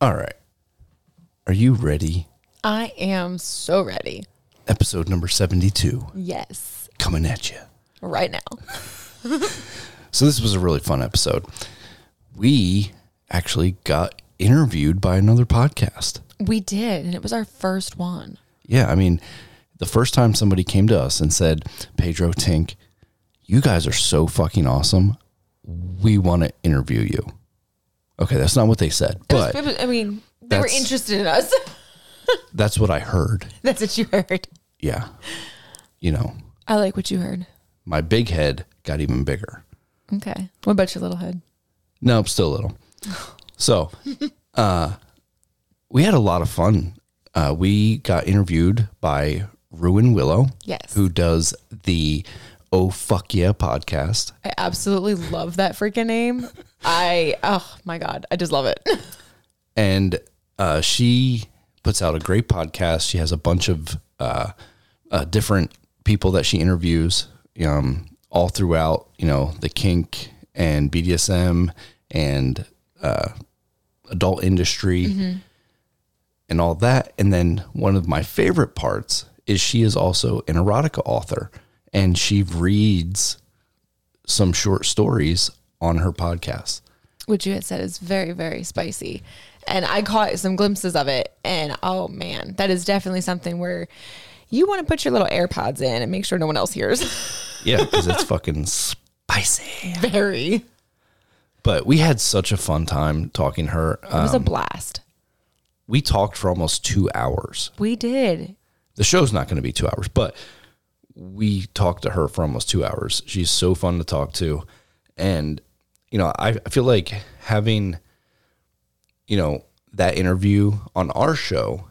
All right. Are you ready? I am so ready. Episode number 72 Yes. coming at you. Right now. So, this was a really fun episode. We actually got interviewed by another podcast. We did, and it was our first one. Yeah. I mean, the first time somebody came to us and said, Pedro Tink, you guys are so fucking awesome. We want to interview you. Okay. That's not what they said, It was- but it was- I mean, they were interested in us. that's what I heard. That's what you heard. Yeah. You know, I like what you heard. my big head got even bigger. Okay. What about your little head? No, I'm still little. So, uh, we had a lot of fun. Uh, we got interviewed by Ruan Willow, Yes. who does the Oh Fuck Yeah podcast. I absolutely love that freaking name. I, oh my God, I just love it. And uh, she puts out a great podcast. She has a bunch of uh, uh, different people that she interviews um, all throughout, you know, the kink and BDSM and uh, adult industry and all that. And then one of my favorite parts is she is also an erotica author and she reads some short stories on her podcast. Which you had said is very, very spicy. And I caught some glimpses of it. And oh man, that is definitely something where you want to put your little AirPods in and make sure no one else hears. Yeah, because it's fucking spicy. very. But we had such a fun time talking to her. It was Um, a blast. we talked for almost two hours. We did. The show's not going to be two hours, but we talked to her for almost two hours. She's so fun to talk to. And, you know, I, I feel like having, you know, that interview on our show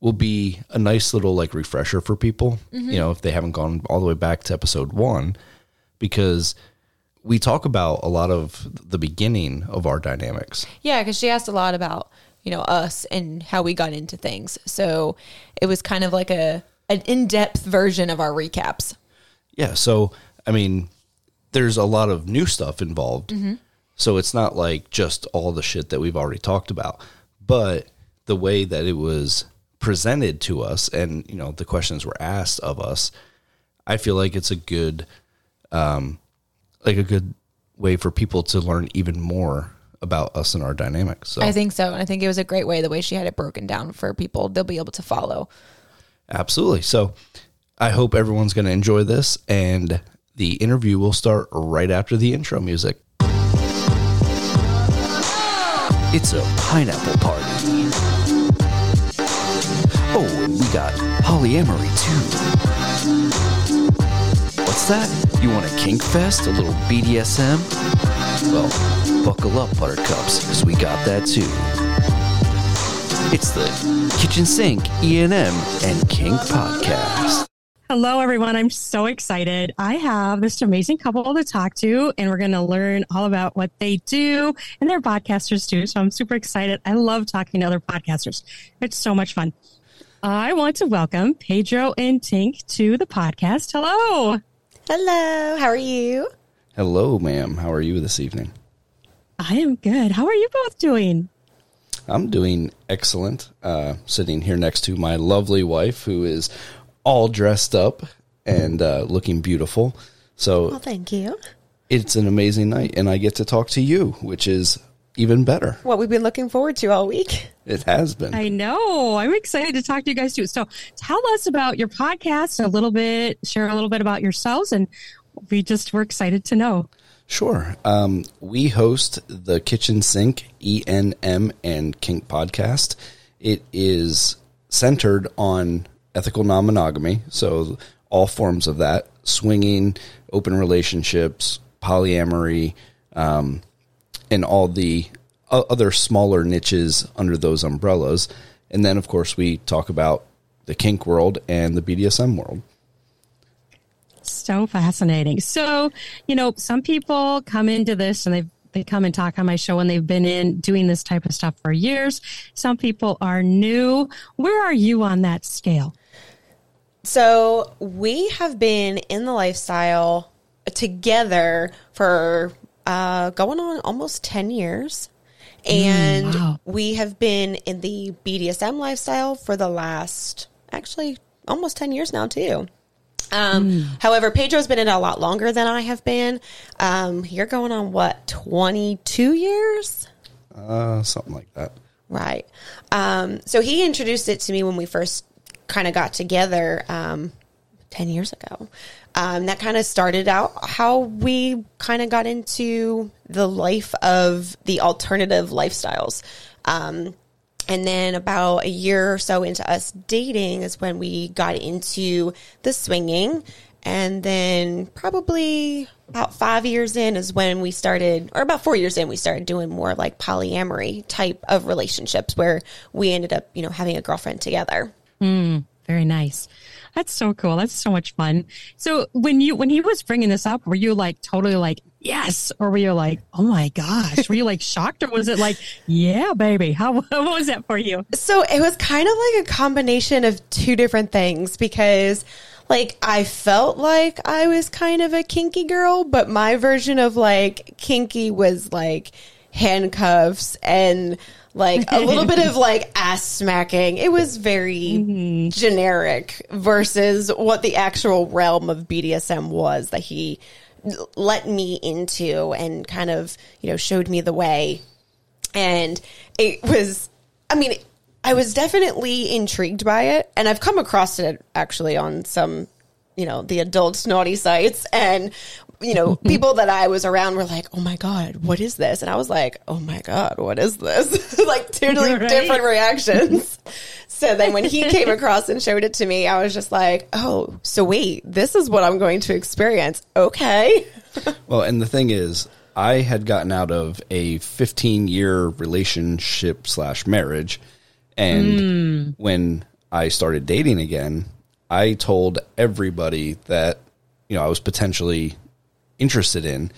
will be a nice little like refresher for people, you know, if they haven't gone all the way back to episode one, because we talk about a lot of the beginning of our dynamics. Yeah, because she asked a lot about you know us and how we got into things. So it was kind of like a an in depth version of our recaps. Yeah. So, I mean, there's a lot of new stuff involved. So it's not like just all the shit that we've already talked about, but the way that it was presented to us and, you know, the questions were asked of us, I feel like it's a good, um, like a good way for people to learn even more about us and our dynamics. So I think so, and I think it was a great way the way she had it broken down for people. They'll be able to follow. Absolutely. So I hope everyone's going to enjoy this, and the interview will start right after the intro music. It's a pineapple party. Oh, and we got polyamory too. What's that? You want a kink fest? A little BDSM? Well, buckle up, buttercups, because we got that too. It's the Kitchen Sink, E&M, and Kink Podcast. Hello, everyone. I'm so excited. I have this amazing couple to talk to, and we're going to learn all about what they do, and they're podcasters too. So I'm super excited. I love talking to other podcasters. It's so much fun. I want to welcome Pedro and Tink to the podcast. Hello. Hello, how are you? Hello, ma'am. How are you this evening? I am good. How are you both doing? I'm doing excellent. Uh, sitting here next to my lovely wife, who is all dressed up and uh, looking beautiful. So Well, thank you. it's an amazing night, and I get to talk to you, which is even better. What we've been looking forward to all week. It has been. I know. I'm excited to talk to you guys too. So tell us about your podcast a little bit, share a little bit about yourselves, and we just were excited to know. Sure. Um, we host the Kitchen Sink ENM and Kink podcast. It is centered on ethical non monogamy, so all forms of that swinging, open relationships, polyamory, um, and all the other smaller niches under those umbrellas. And then, of course, we talk about the kink world and the BDSM world. So fascinating. So, you know, some people come into this and they they come and talk on my show and they've been in doing this type of stuff for years. Some people are new. Where are you on that scale? So we have been in the lifestyle together for uh, going on almost 10 years. And wow. we have been in the BDSM lifestyle for the last actually almost 10 years now, too. Um, However, Pedro's been in it a lot longer than I have been. Um, you're going on what, 22 years? Uh, something like that. Right. Um, so he introduced it to me when we first kind of got together um, 10 years ago. Um, that kind of started out how we kind of got into the life of the alternative lifestyles. Um, and then about a year or so into us dating is when we got into the swinging. And then probably about five years in is when we started, or about four years in, we started doing more like polyamory type of relationships where we ended up, you know, having a girlfriend together. Hmm, very nice. That's so cool. That's so much fun. So when you when he was bringing this up, were you like totally like yes, or were you like oh my gosh? Were you like shocked, or was it like yeah, baby? How what was that for you? So it was kind of like a combination of two different things because like I felt like I was kind of a kinky girl, but my version of like kinky was like handcuffs and like a little bit of like ass smacking. It was very mm-hmm. generic versus what the actual realm of BDSM was that he let me into and kind of, you know, showed me the way. And it was i mean i was definitely intrigued by it. And i've come across it actually on some you know the adult naughty sites. And you know people that i was around were like oh my god what is this? And i was like oh my god what is this? Like totally Right. different reactions. So then when he came across and showed it to me i was just like oh so wait this is what i'm going to experience. Okay. Well, and the thing is, I had gotten out of a 15 year relationship slash marriage. And hmm. when I started dating again, I told everybody that, you know, I was potentially interested in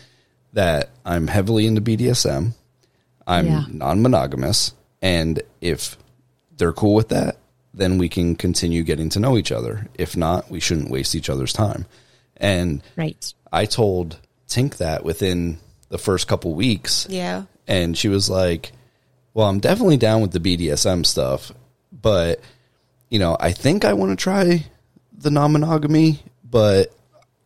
that I'm heavily into BDSM. I'm Yeah. non monogamous. And if they're cool with that, then we can continue getting to know each other. If not, we shouldn't waste each other's time. And Right. I told Tink that within the first couple weeks. yeah And she was like, Well, I'm definitely down with the BDSM stuff, but, you know, I think I want to try the non monogamy, but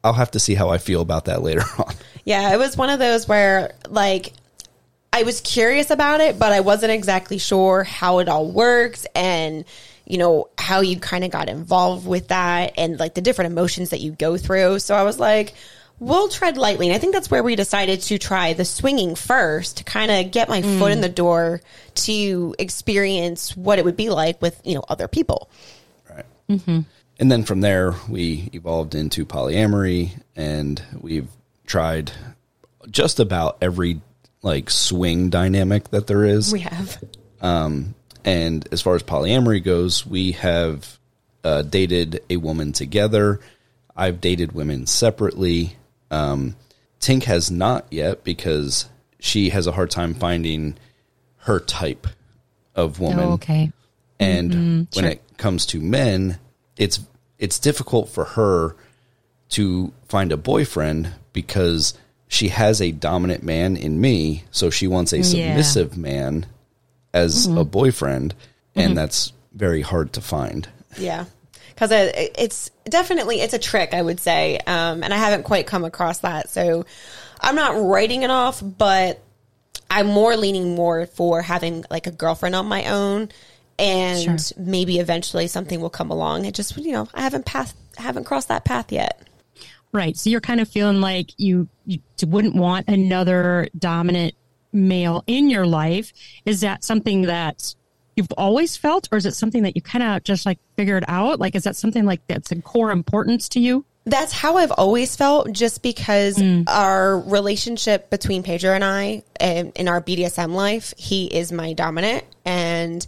I'll have to see how I feel about that later on. Yeah, it was one of those where like I was curious about it, but I wasn't exactly sure how it all works and you know how you kind of got involved with that and like the different emotions that you go through. So I was like, we'll tread lightly. And I think that's where we decided to try the swinging first to kind of get my mm. foot in the door to experience what it would be like with, you know, other people. Right. Mm-hmm. And then from there, we evolved into polyamory, and we've tried just about every like swing dynamic that there is. We have. um And as far as polyamory goes, we have uh, dated a woman together. I've dated women separately. Um, Tink has not yet because she has a hard time finding her type of woman. Oh, okay. And when it comes to men, it's it's difficult for her to find a boyfriend because she has a dominant man in me, so she wants a Yeah. submissive man as a boyfriend, and that's very hard to find. Yeah. Because it's definitely it's a trick, I would say, um, and I haven't quite come across that. So I'm not writing it off, but I'm more leaning more for having like a girlfriend on my own, and Sure. maybe eventually something will come along. It just you know I haven't path haven't crossed that path yet. Right. So you're kind of feeling like you, you wouldn't want another dominant male in your life. Is that something that you've always felt, or is it something that you kind of just like figured out? Like, is that something like that's a core importance to you? That's how I've always felt, just because our relationship between Pedro and I um, in our BDSM life, he is my dominant, and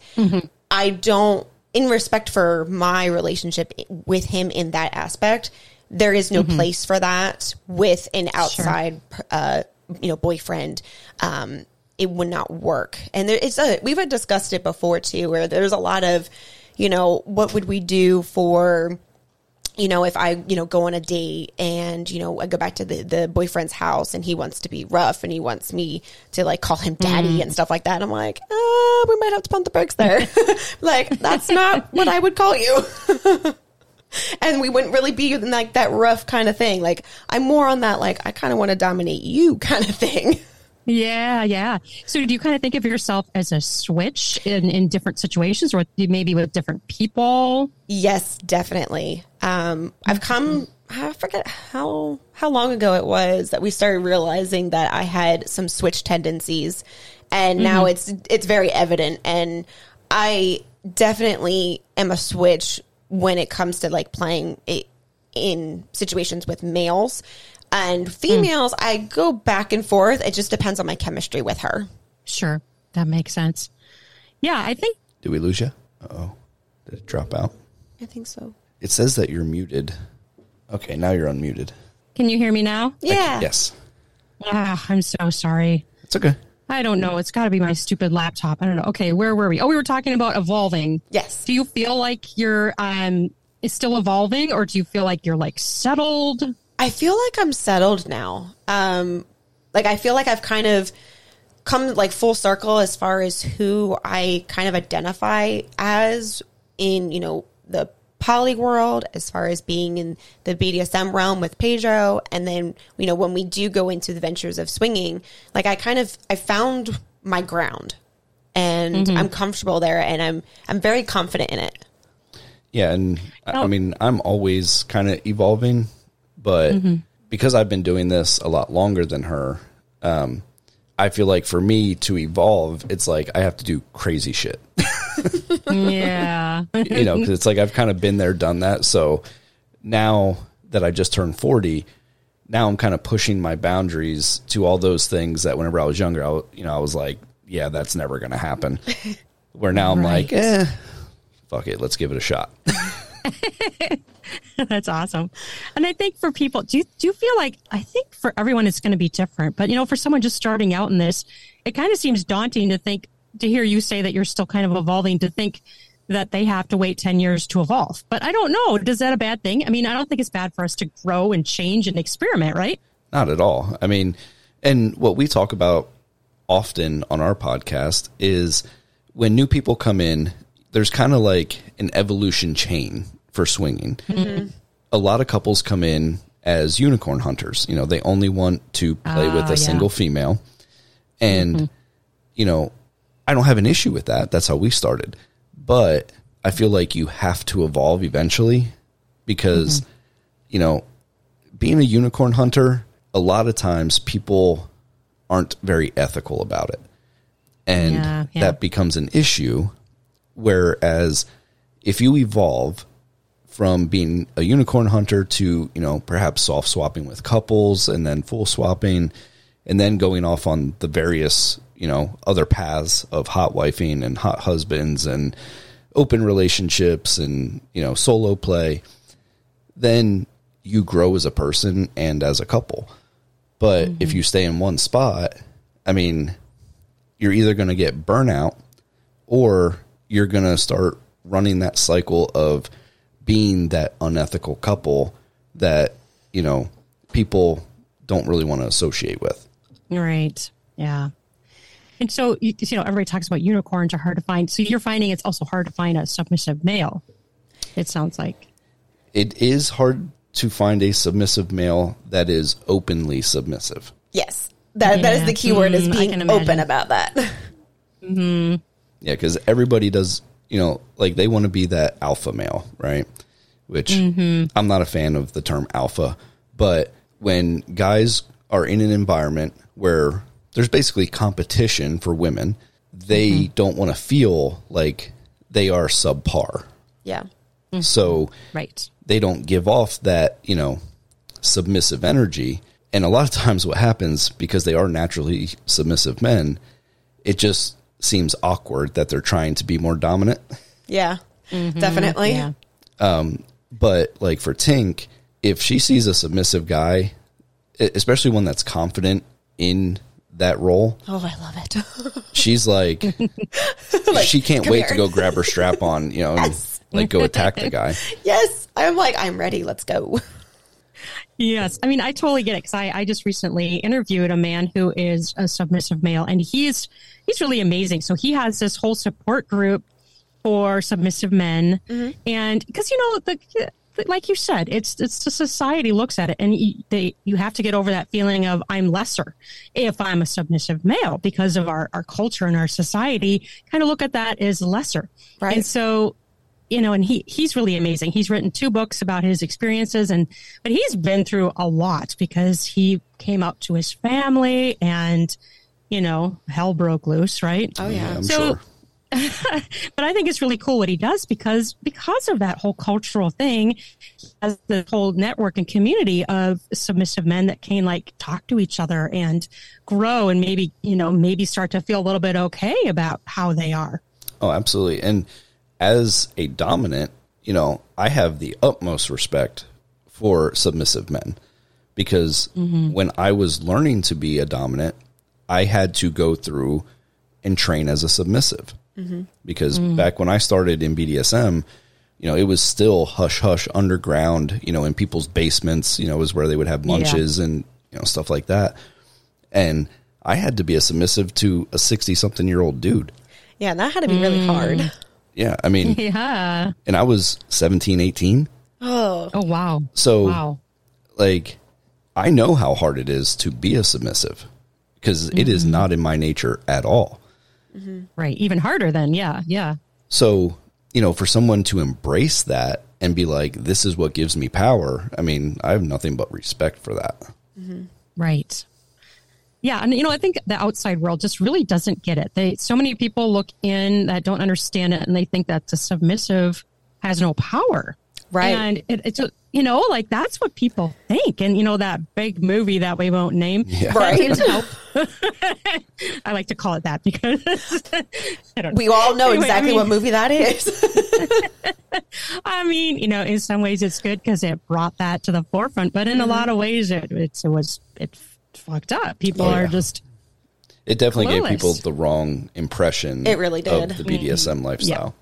I don't, in respect for my relationship with him in that aspect, there is no place for that with an outside, uh, you know, boyfriend. Um, it would not work, and there, it's a, we've discussed it before too, where there's a lot of, you know, what would we do for you know, if I, you know, go on a date and, you know, I go back to the, the boyfriend's house and he wants to be rough and he wants me to like call him daddy and stuff like that. I'm like, uh, we might have to pump the brakes there. like, that's not what I would call you. and we wouldn't really be in like that rough kind of thing. Like, I'm more on that, like, I kind of want to dominate you kind of thing. Yeah, yeah. So do you kind of think of yourself as a switch in, in different situations or maybe with different people? Yes, definitely. Um, I've come, I forget how, how long ago it was that we started realizing that I had some switch tendencies and now it's, it's very evident. And I definitely am a switch when it comes to like playing it in situations with males and females. I go back and forth. It just depends on my chemistry with her. Sure. That makes sense. Yeah, I think Did we lose you? Oh, did it drop out? I think so. It says that you're muted. Okay, now you're unmuted. can you hear me now? Yeah. Yes, Ah, I'm so sorry. it's okay. I don't know. It's got to be my stupid laptop. I don't know. Okay, where were we? Oh, we were talking about evolving. Yes. Do you feel like you're um is still evolving or do you feel like you're like settled? I feel like I'm settled now. Um, like I feel like I've kind of come like full circle as far as who I kind of identify as in, you know, the poly world, as far as being in the BDSM realm with Pedro. And then, you know, when we do go into the ventures of swinging, like I kind of, I found my ground and I'm comfortable there and I'm, I'm very confident in it. Yeah, and I- I mean, I'm always kind of evolving, but because I've been doing this a lot longer than her, um, I feel like for me to evolve, it's like I have to do crazy shit. yeah. you know, because it's like I've kind of been there, done that. So now that I just turned 40, now I'm kind of pushing my boundaries to all those things that whenever I was younger, I, you know, I was like, yeah, that's never going to happen. Where now I'm like, eh, fuck it, let's give it a shot. That's awesome. And I think for people, do you, do you feel like, I think for everyone it's going to be different, but you know, for someone just starting out in this, it kind of seems daunting to think, to hear you say that you're still kind of evolving, to think that they have to wait 10 years to evolve. But I don't know. Is that a bad thing? I mean, I don't think it's bad for us to grow and change and experiment, right? Not at all. I mean, and what we talk about often on our podcast is when new people come in, there's kind of like an evolution chain for swinging. Mm-hmm. A lot of couples come in as unicorn hunters. You know, they only want to play with Ah, a yeah. single female. And, mm-hmm. you know, I don't have an issue with that. That's how we started. But I feel like you have to evolve eventually because, mm-hmm. you know, being a unicorn hunter, a lot of times people aren't very ethical about it. And Yeah, yeah. that becomes an issue. Whereas if you evolve from being a unicorn hunter to, you know, perhaps soft swapping with couples and then full swapping and then going off on the various, you know, other paths of hot wifing and hot husbands and open relationships and, you know, solo play, then you grow as a person and as a couple. But mm-hmm. if you stay in one spot, I mean, you're either going to get burnout or you're going to start running that cycle of being that unethical couple that, you know, people don't really want to associate with. Right. Yeah. And so, you, you know, everybody talks about unicorns are hard to find. So you're finding it's also hard to find a submissive male. It sounds like. It is hard to find a submissive male that is openly submissive. Yes. That, that is the key word is Mm, being open about that. Yeah, because everybody does, you know, like they want to be that alpha male, right? Which mm-hmm. I'm not a fan of the term alpha, but when guys are in an environment where there's basically competition for women, they mm-hmm. don't want to feel like they are subpar. yeah. So mm-hmm. Right. they don't give off that, you know, submissive energy. And a lot of times what happens because they are naturally submissive men, it just seems awkward that they're trying to be more dominant. Yeah. Definitely. Yeah. Um, But like for Tink, if she sees a submissive guy, especially one that's confident in that role, Oh, I love it. she's like, she can't wait here. to go grab her strap on, you know, and like go attack the guy. yes. I'm like, I'm ready. Let's go. Yes. I mean, I totally get it because I, I just recently interviewed a man who is a submissive male and he's he's really amazing. So he has this whole support group for submissive men. Mm-hmm. And because, you know, the, like you said, it's it's the society looks at it and you, they you have to get over that feeling of I'm lesser if I'm a submissive male because of our, our culture and our society kind of look at that as lesser. Right. And so you know, and he he's really amazing. He's written two books about his experiences, and but he's been through a lot because he came out to his family, and you know, hell broke loose, right? Oh yeah. I'm So- sure. but I think it's really cool what he does because because of that whole cultural thing, he has the whole network and community of submissive men that can like talk to each other and grow and maybe you know maybe start to feel a little bit okay about how they are. Oh, absolutely. And as a dominant, you know, I have the utmost respect for submissive men because mm-hmm. when I was learning to be a dominant, I had to go through and train as a submissive. Mm-hmm. Because mm. back when I started in BDSM, you know, it was still hush hush underground, you know, in people's basements, you know, was where they would have lunches and, you know, stuff like that. And I had to be a submissive to a 60 something year old dude. Yeah, and that had to be really mm. hard. Yeah. I mean, Yeah. and I was 17, 18. Oh, Oh wow. So, wow. like, I know how hard it is to be a submissive because it is mm-hmm. not in my nature at all. Mm-hmm. Right. Even harder then. Yeah. Yeah. So, you know, for someone to embrace that and be like, this is what gives me power, I mean, I have nothing but respect for that. Mm-hmm. Right. Yeah, and you know, I think the outside world just really doesn't get it. They so many people look in that don't understand it, and they think that the submissive has no power. Right. And it, it's a- you know, like that's what people think. And you know, that big movie that we won't name. Yeah. right. I like to call it that because I don't. We all know Anyway, I exactly mean- what movie that is. I mean, you know, in some ways it's good because it brought that to the forefront, but in a mm-hmm. lot of ways it it's, it was it fucked up. People Oh, are just It definitely gave people the wrong impression. It really did. Of the BDSM mm-hmm. lifestyle.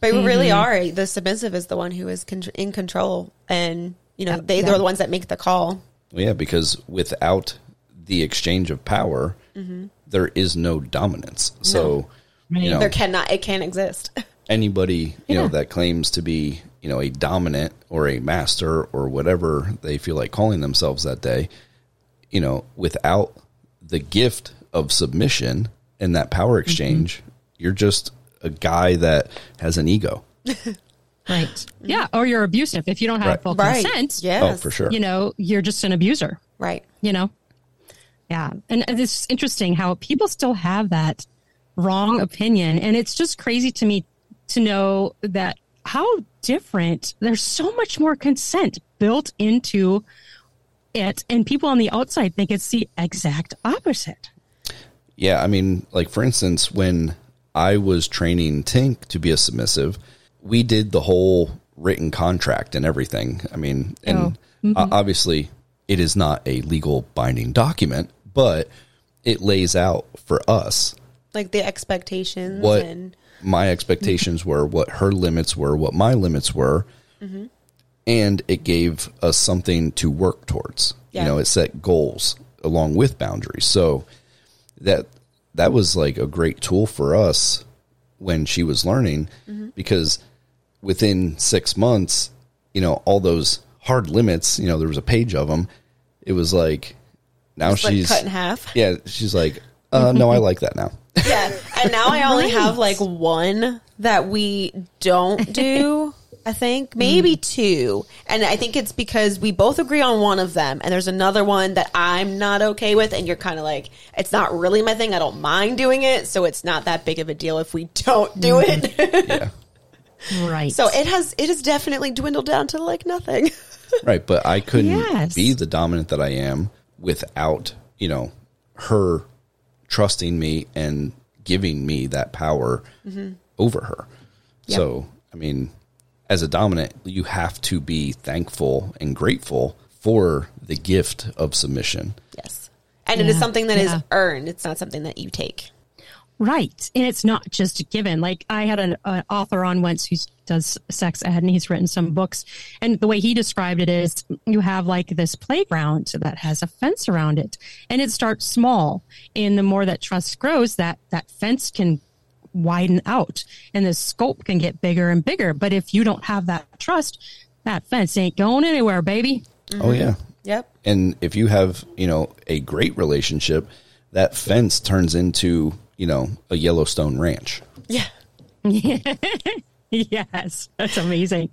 But we really mm-hmm. are. The submissive is the one who is con- in control, and you know they yeah. they're the ones that make the call. Well, yeah, because without the exchange of power, mm-hmm. there is no dominance. So, you know, There cannot it can't exist. anybody you know that claims to be you know a dominant or a master or whatever they feel like calling themselves that day you know without the gift of submission and that power mm-hmm. exchange you're just a guy that has an ego right. Yeah, or you're abusive if you don't have Right. full Right. consent. Yes. oh for sure you know, you're just an abuser. Right. you know yeah and and it's interesting how people still have that wrong opinion and it's just crazy to me to know that how different there's so much more consent built into it and people on the outside think it's the exact opposite. Yeah, I mean, like for instance, when I was training Tink to be a submissive, we did the whole written contract and everything. I mean, and oh, o- mm-hmm. obviously it is not a legal binding document, but it lays out for us Like the expectations what and my expectations were, what her limits were, what my limits were, mm-hmm. And it gave us something to work towards. Yeah. You know, it set goals along with boundaries. So that that was like a great tool for us when she was learning because within 6 months, you know, all those hard limits, you know, there was a page of them. It was like now It's like she's cut in half. Yeah, she's like, uh, no, I like that now. Yeah. And now I only have like one that we don't do. I think maybe mm. two. And I think it's because we both agree on one of them. And there's another one that I'm not okay with. And you're kind of like, it's not really my thing. I don't mind doing it. So it's not that big of a deal if we don't do mm. it. Yeah. right so it has, it has definitely dwindled down to like nothing. Right, but I couldn't Yes. be the dominant that I am without, you know, her trusting me and giving me that power mm-hmm. over her. So, I mean, as a dominant, you have to be thankful and grateful for the gift of submission. yes. And it is something that is yeah. earned. It's not something that you take. Right. And it's not just a given. Like I had an, an author on once who does sex ed and he's written some books. And the way he described it is you have like this playground that has a fence around it and it starts small. And the more that trust grows, that, that fence can widen out and the scope can get bigger and bigger. But if you don't have that trust, that fence ain't going anywhere, baby. Oh yeah. Mm-hmm. Yep. And if you have, you know, a great relationship, that fence turns into, you know, a Yellowstone ranch. Yeah. Yes, that's amazing.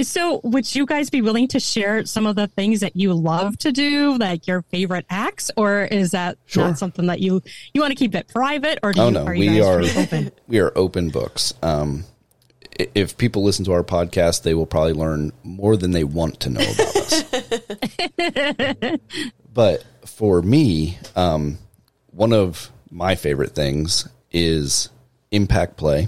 So, would you guys be willing to share some of the things that you love to do, like your favorite acts, or is that Sure. not something that you you want to keep it private, or do Oh you, no, are you we are open? we are open books. Um, if people listen to our podcast, they will probably learn more than they want to know about us. but for me, um, one of my favorite things is impact play,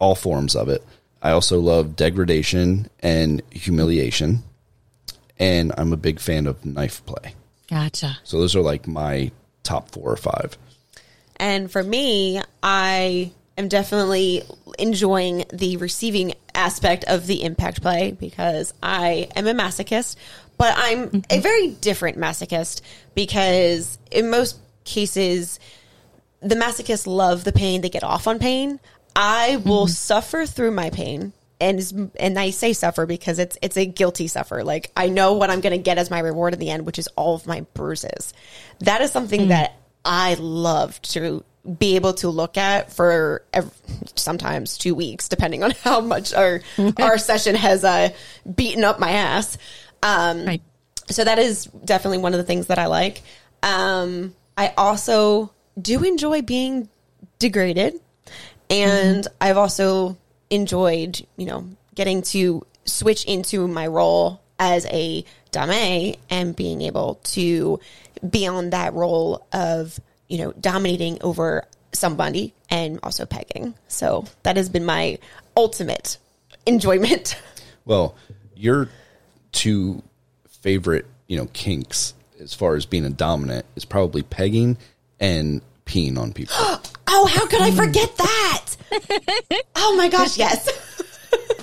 all forms of it. I also love degradation and humiliation, and I'm a big fan of knife play. Gotcha. So those are like my top four or five. And for me, I am definitely enjoying the receiving aspect of the impact play because I am a masochist, but I'm mm-hmm. a very different masochist because in most cases, the masochists love the pain, they get off on pain. I will suffer through my pain. And and I say suffer because it's it's a guilty suffer. Like I know what I'm going to get as my reward in the end, which is all of my bruises. That is something that I love to be able to look at for ev- sometimes two weeks, depending on how much our our session has uh, beaten up my ass. Um, Right. so that is definitely one of the things that I like. Um, I also do enjoy being degraded, and I've also enjoyed, you know, getting to switch into my role as a dame and being able to be on that role of, you know, dominating over somebody and also pegging. So that has been my ultimate enjoyment. Well, your two favorite, you know, kinks as far as being a dominant is probably pegging and peeing on people. Oh, Oh, how could I forget that? oh my gosh, yes.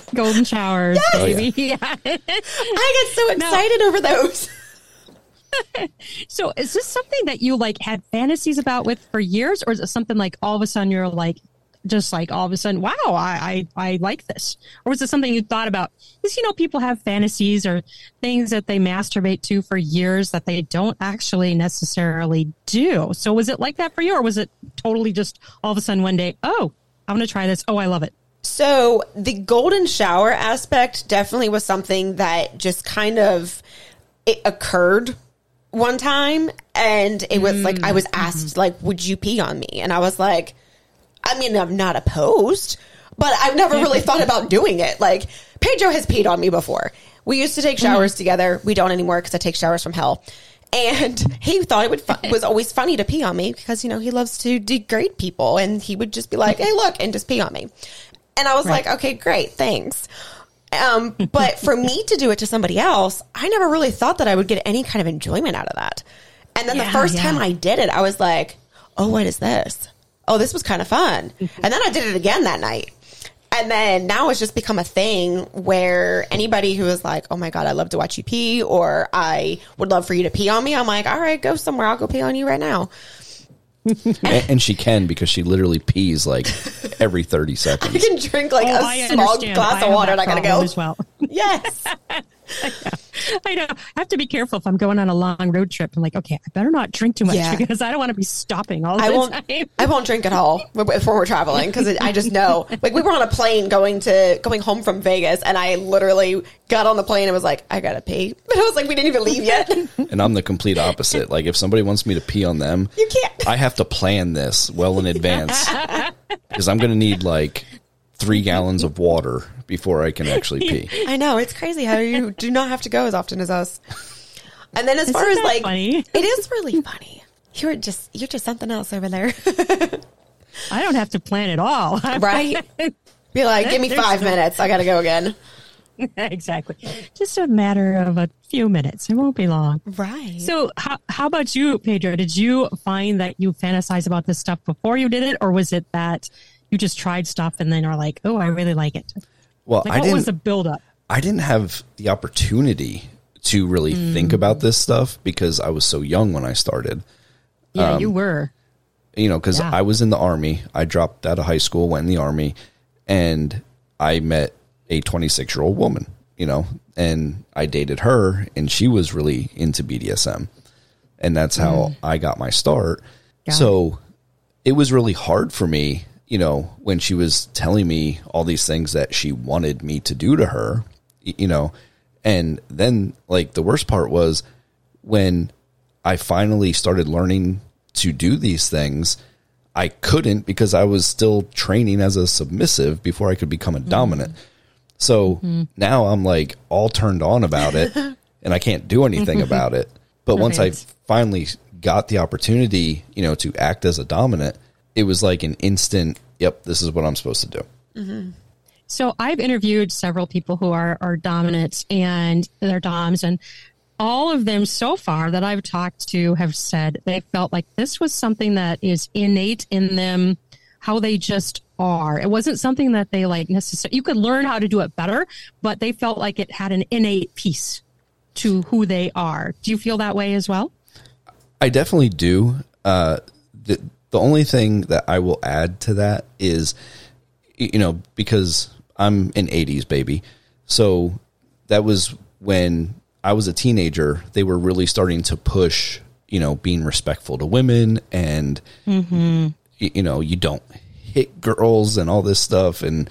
Golden showers, Oh, yeah. baby. Yeah. I get so excited over those. So, is this something that you like had fantasies about with for years, or is it something like all of a sudden you're like, just like all of a sudden, wow, I I, I like this, or was it something you thought about? Because you know, people have fantasies or things that they masturbate to for years that they don't actually necessarily do. So, was it like that for you, or was it totally just all of a sudden one day, oh, I'm going to try this. Oh, I love it. So the golden shower aspect definitely was something that just kind of it occurred one time and it was like I was mm. asked like would you pee on me and I was like I mean I'm not opposed but I've never really thought about doing it like Pedro has peed on me before we used to take showers together we don't anymore because I take showers from hell and he thought it would fu- was always funny to pee on me because you know he loves to degrade people and he would just be like hey look and just pee on me and I was like, okay, great, thanks. Um, but for me to do it to somebody else, I never really thought that I would get any kind of enjoyment out of that. And then the first yeah. time I did it, I was like, oh, what is this? Oh, this was kind of fun. Mm-hmm. and then I did it again that night. And then now it's just become a thing where anybody who is like, oh my God, I love to watch you pee, or I would love for you to pee on me, I'm like, all right, go somewhere. I'll go pee on you right now. and, and she can because she literally pees like every 30 I seconds. can drink like Oh, a I small understand. glass I of water and I gotta problem go. as well. Yes. I know. I have to be careful if I'm going on a long road trip. I'm like, okay, I better not drink too much Yeah. because I don't want to be stopping all the I won't. time. I won't drink at all before we're traveling because I just know. Like we were on a plane going to going home from Vegas, and I literally got on the plane and was like, "I gotta pee," but I was like, "We didn't even leave yet." And I'm the complete opposite. Like if somebody wants me to pee on them, You can't. I have to plan this well in advance because I'm going to need like three gallons of water before I can actually pee. I know it's crazy how you do not have to go as often as us. And then as far Isn't as like, funny? it is really funny. You're just you're just something else over there, I don't have to plan at all. right? Be like, give me There's five no- minutes. I gotta go again. exactly. Just a matter of a few minutes. It won't be long. Right. So, how, how about you, Pedro? Did you find that you fantasize about this stuff before you did it, or was it that you just tried stuff and then are like, "Oh, I really like it"? Well, Like, I what didn't. was the buildup? I didn't have the opportunity to really mm. think about this stuff because I was so young when I started. Yeah, you um, were. You know, because Yeah. I was in the army. I dropped out of high school, went in the army, and I met a 26 year old woman. You know, and I dated her, and she was really into BDSM, and that's how mm. I got my start. Got so it was really hard for me, you know, when she was telling me all these things that she wanted me to do to her, you know, and then like the worst part was when I finally started learning to do these things, I couldn't because I was still training as a submissive before I could become a mm-hmm. dominant. So mm-hmm. now I'm like all turned on about it and I can't do anything about it. But once I finally got the opportunity, you know, to act as a dominant, it was like an instant, yep, this is what I'm supposed to do. So I've interviewed several people who are are dominant and they're doms, and all of them so far that I've talked to have said they felt like this was something that is innate in them, how they just are. It wasn't something that they like necessarily. You could learn how to do it better, but they felt like it had an innate piece to who they are. Do you feel that way as well? I definitely do. Uh, the the only thing that I will add to that is, you know, because I'm an '80s baby, so that was when I was a teenager. They were really starting to push, you know, being respectful to women, and y- you know, you don't hit girls and all this stuff, and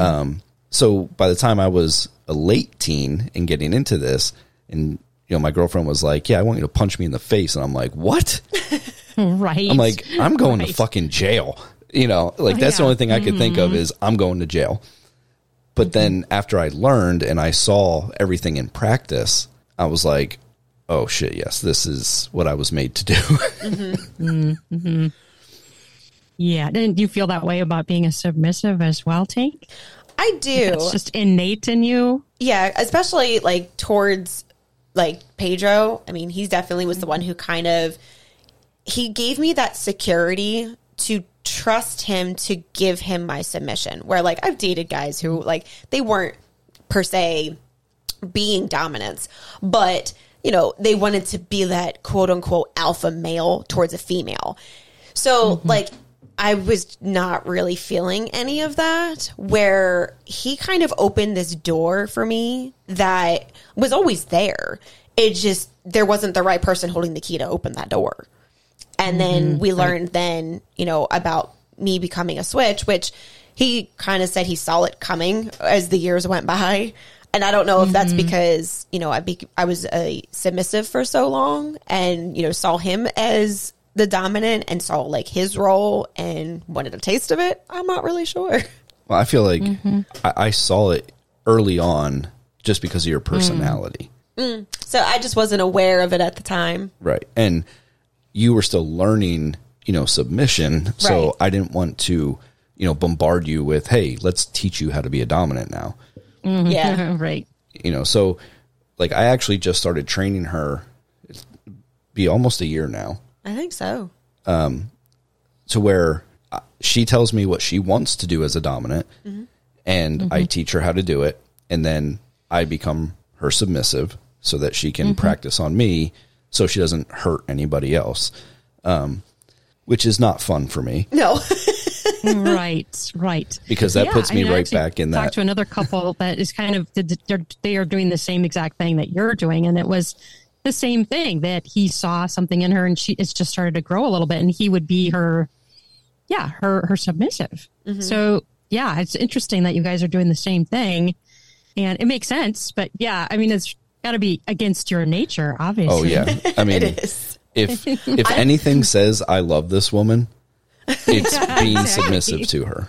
um, so by the time I was a late teen and getting into this, and you know, my girlfriend was like, "Yeah, I want you to punch me in the face," and I'm like, "What?" Right. I'm like, I'm going to fucking jail. You know, like that's the only thing I could think of mm-hmm. is I'm going to jail. But then mm-hmm. after I learned and I saw everything in practice, I was like, oh shit, yes, this is what I was made to do. Mm-hmm. yeah. Didn't you feel that way about being a submissive as well, Tink? I do. It's just innate in you. Yeah, especially like towards like Pedro. I mean, he definitely was the one who kind of he gave me that security to trust him to give him my submission. Where like I've dated guys who like they weren't per se being dominance, but you know, they wanted to be that quote unquote alpha male towards a female. So mm-hmm. like I was not really feeling any of that where he kind of opened this door for me that was always there. It just there wasn't the right person holding the key to open that door. And then mm-hmm. we learned then, you know, about me becoming a switch, which he kind of said he saw it coming as the years went by. And I don't know if that's mm-hmm. because, you know, I be, I was a submissive for so long and, you know, saw him as the dominant and saw like his role and wanted a taste of it. I'm not really sure. well, I feel like mm-hmm. I, I saw it early on just because of your mm. personality. Mm. So I just wasn't aware of it at the time. Right. And you were still learning, you know, submission. So I didn't want to, you know, bombard you with, hey, let's teach you how to be a dominant now. Yeah. right. You know, so like I actually just started training her it's be almost a year now I think so. Um, to where uh, she tells me what she wants to do as a dominant and I teach her how to do it and then I become her submissive so that she can practice on me so she doesn't hurt anybody else. Um, which is not fun for me. No. right, right. Because that puts me I mean, right back in talked that- to another couple that is kind of they're, they are doing the same exact thing that you're doing, and it was the same thing that he saw something in her, and she it's just started to grow a little bit, and he would be her, yeah, her her submissive. Mm-hmm. So yeah, it's interesting that you guys are doing the same thing, and it makes sense. But yeah, I mean, it's got to be against your nature, obviously. Oh yeah. I mean, it is. if if anything says I love this woman, it's being submissive to her.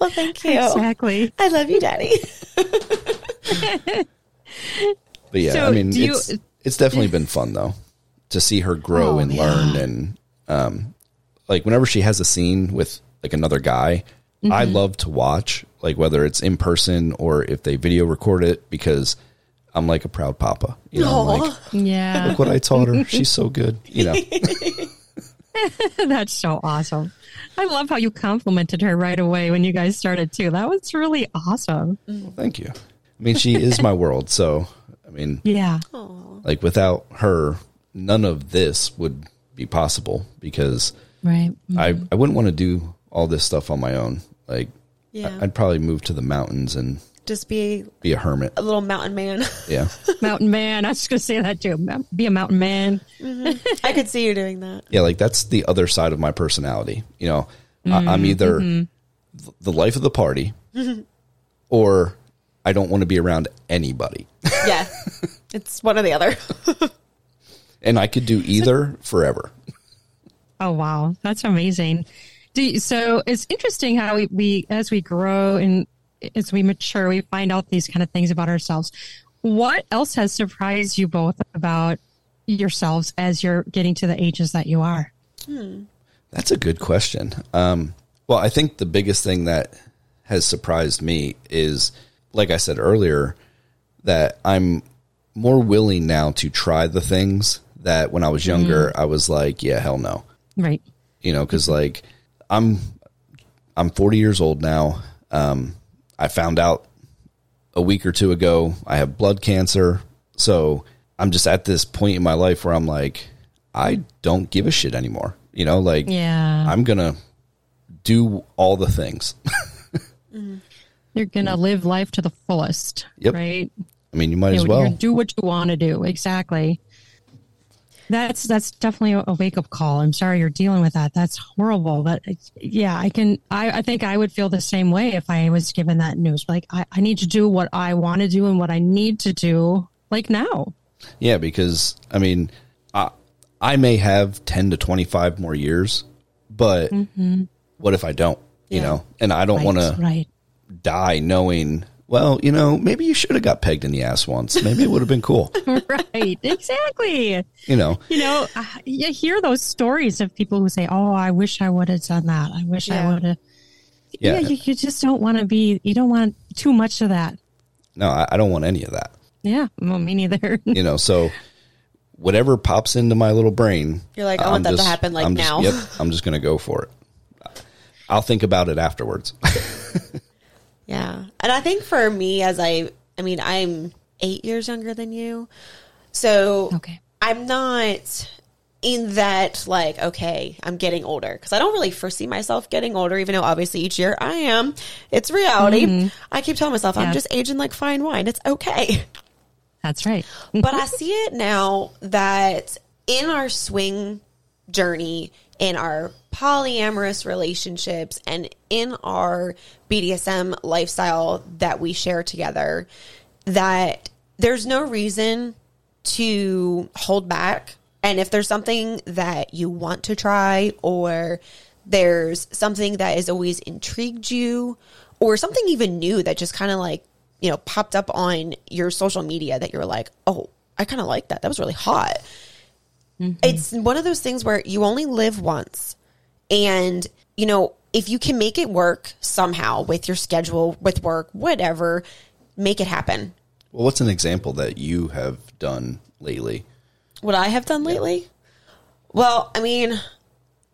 Well, thank you. exactly. I love you, Daddy. But yeah, So I mean, do you- it's it's definitely been fun though to see her grow Oh, and yeah. learn and um like whenever she has a scene with like another guy, I Mm-hmm. love to watch like whether it's in person or if they video record it, because I'm like a proud papa. You know, I'm like, Yeah. look what I taught her. She's so good. You know, That's so awesome. I love how you complimented her right away when you guys started too. That was really awesome. thank you. I mean, she is my world. So, I mean, Yeah. like without her, none of this would be possible because Right. I, mm-hmm. I wouldn't want to do all this stuff on my own. Like, Yeah. I'd probably move to the mountains and Just be be a hermit. a little mountain man. Yeah. Mountain man. I was just going to say that too. Be a mountain man. Mm-hmm. I could see you doing that. Yeah. Like, that's the other side of my personality. You know, I, mm-hmm. I'm either th- the life of the party or I don't want to be around anybody. Yeah. it's one or the other. And I could do either forever. Oh wow, that's amazing. Do you, so it's interesting how we, we as we grow and as we mature, we find out these kind of things about ourselves. What else has surprised you both about yourselves as you're getting to the ages that you are? That's a good question. Um, well, I think the biggest thing that has surprised me is, like I said earlier, that I'm more willing now to try the things that when I was younger, I was like, yeah, hell no. Right. You know, cause like I'm, I'm 40 years old now. Um, I found out a week or two ago I have blood cancer. So I'm just at this point in my life where I'm like, I don't give a shit anymore. You know, like Yeah. I'm gonna do all the things. You're gonna live life to the fullest. Yep. Right. I mean, you might You as know, well. do what you want to do. Exactly. That's that's definitely a, wake up call. I'm sorry you're dealing with that. That's horrible. But yeah, I can. I, I think I would feel the same way if I was given that news. Like I, I need to do what I want to do and what I need to do. Like now. Yeah, because I mean, I, I may have ten to twenty five more years, but what if I don't? You Yeah. know, and I don't Mm-hmm. Right, want to die knowing. Well, you know, maybe you should have got pegged in the ass once. Maybe it would have been cool. right. Exactly. You know, You know, I- you hear those stories of people who say, "Oh, I wish I would have done that. I wish I would have." Yeah. Yeah, you, you just don't want to be. You don't want too much of that. no, I, I don't want any of that. Yeah, well, me neither. You know, so whatever pops into my little brain, You're like, I want that to happen, like, I'm just- now. yep, I'm just gonna go for it. I'll think about it afterwards. Yeah. And I think for me, as I, I mean, I'm eight years younger than you. So Okay. I'm not in that, like, okay, I'm getting older. Because I don't really foresee myself getting older, even though obviously each year I am. It's reality. Mm-hmm. I keep telling myself, Yeah. I'm just aging like fine wine. It's okay. That's right. but I see it now that in our swing journey, in our polyamorous relationships, and in our BDSM lifestyle that we share together, that there's no reason to hold back. And if there's something that you want to try, or there's something that has always intrigued you, or something even new that just kind of like, you know, popped up on your social media that you're like, oh, I kind of like that. That was really hot. Mm-hmm. It's one of those things where you only live once. And, you know, if you can make it work somehow with your schedule, with work, whatever, make it happen. well, what's an example that you have done lately? What I have done lately? Well, I mean,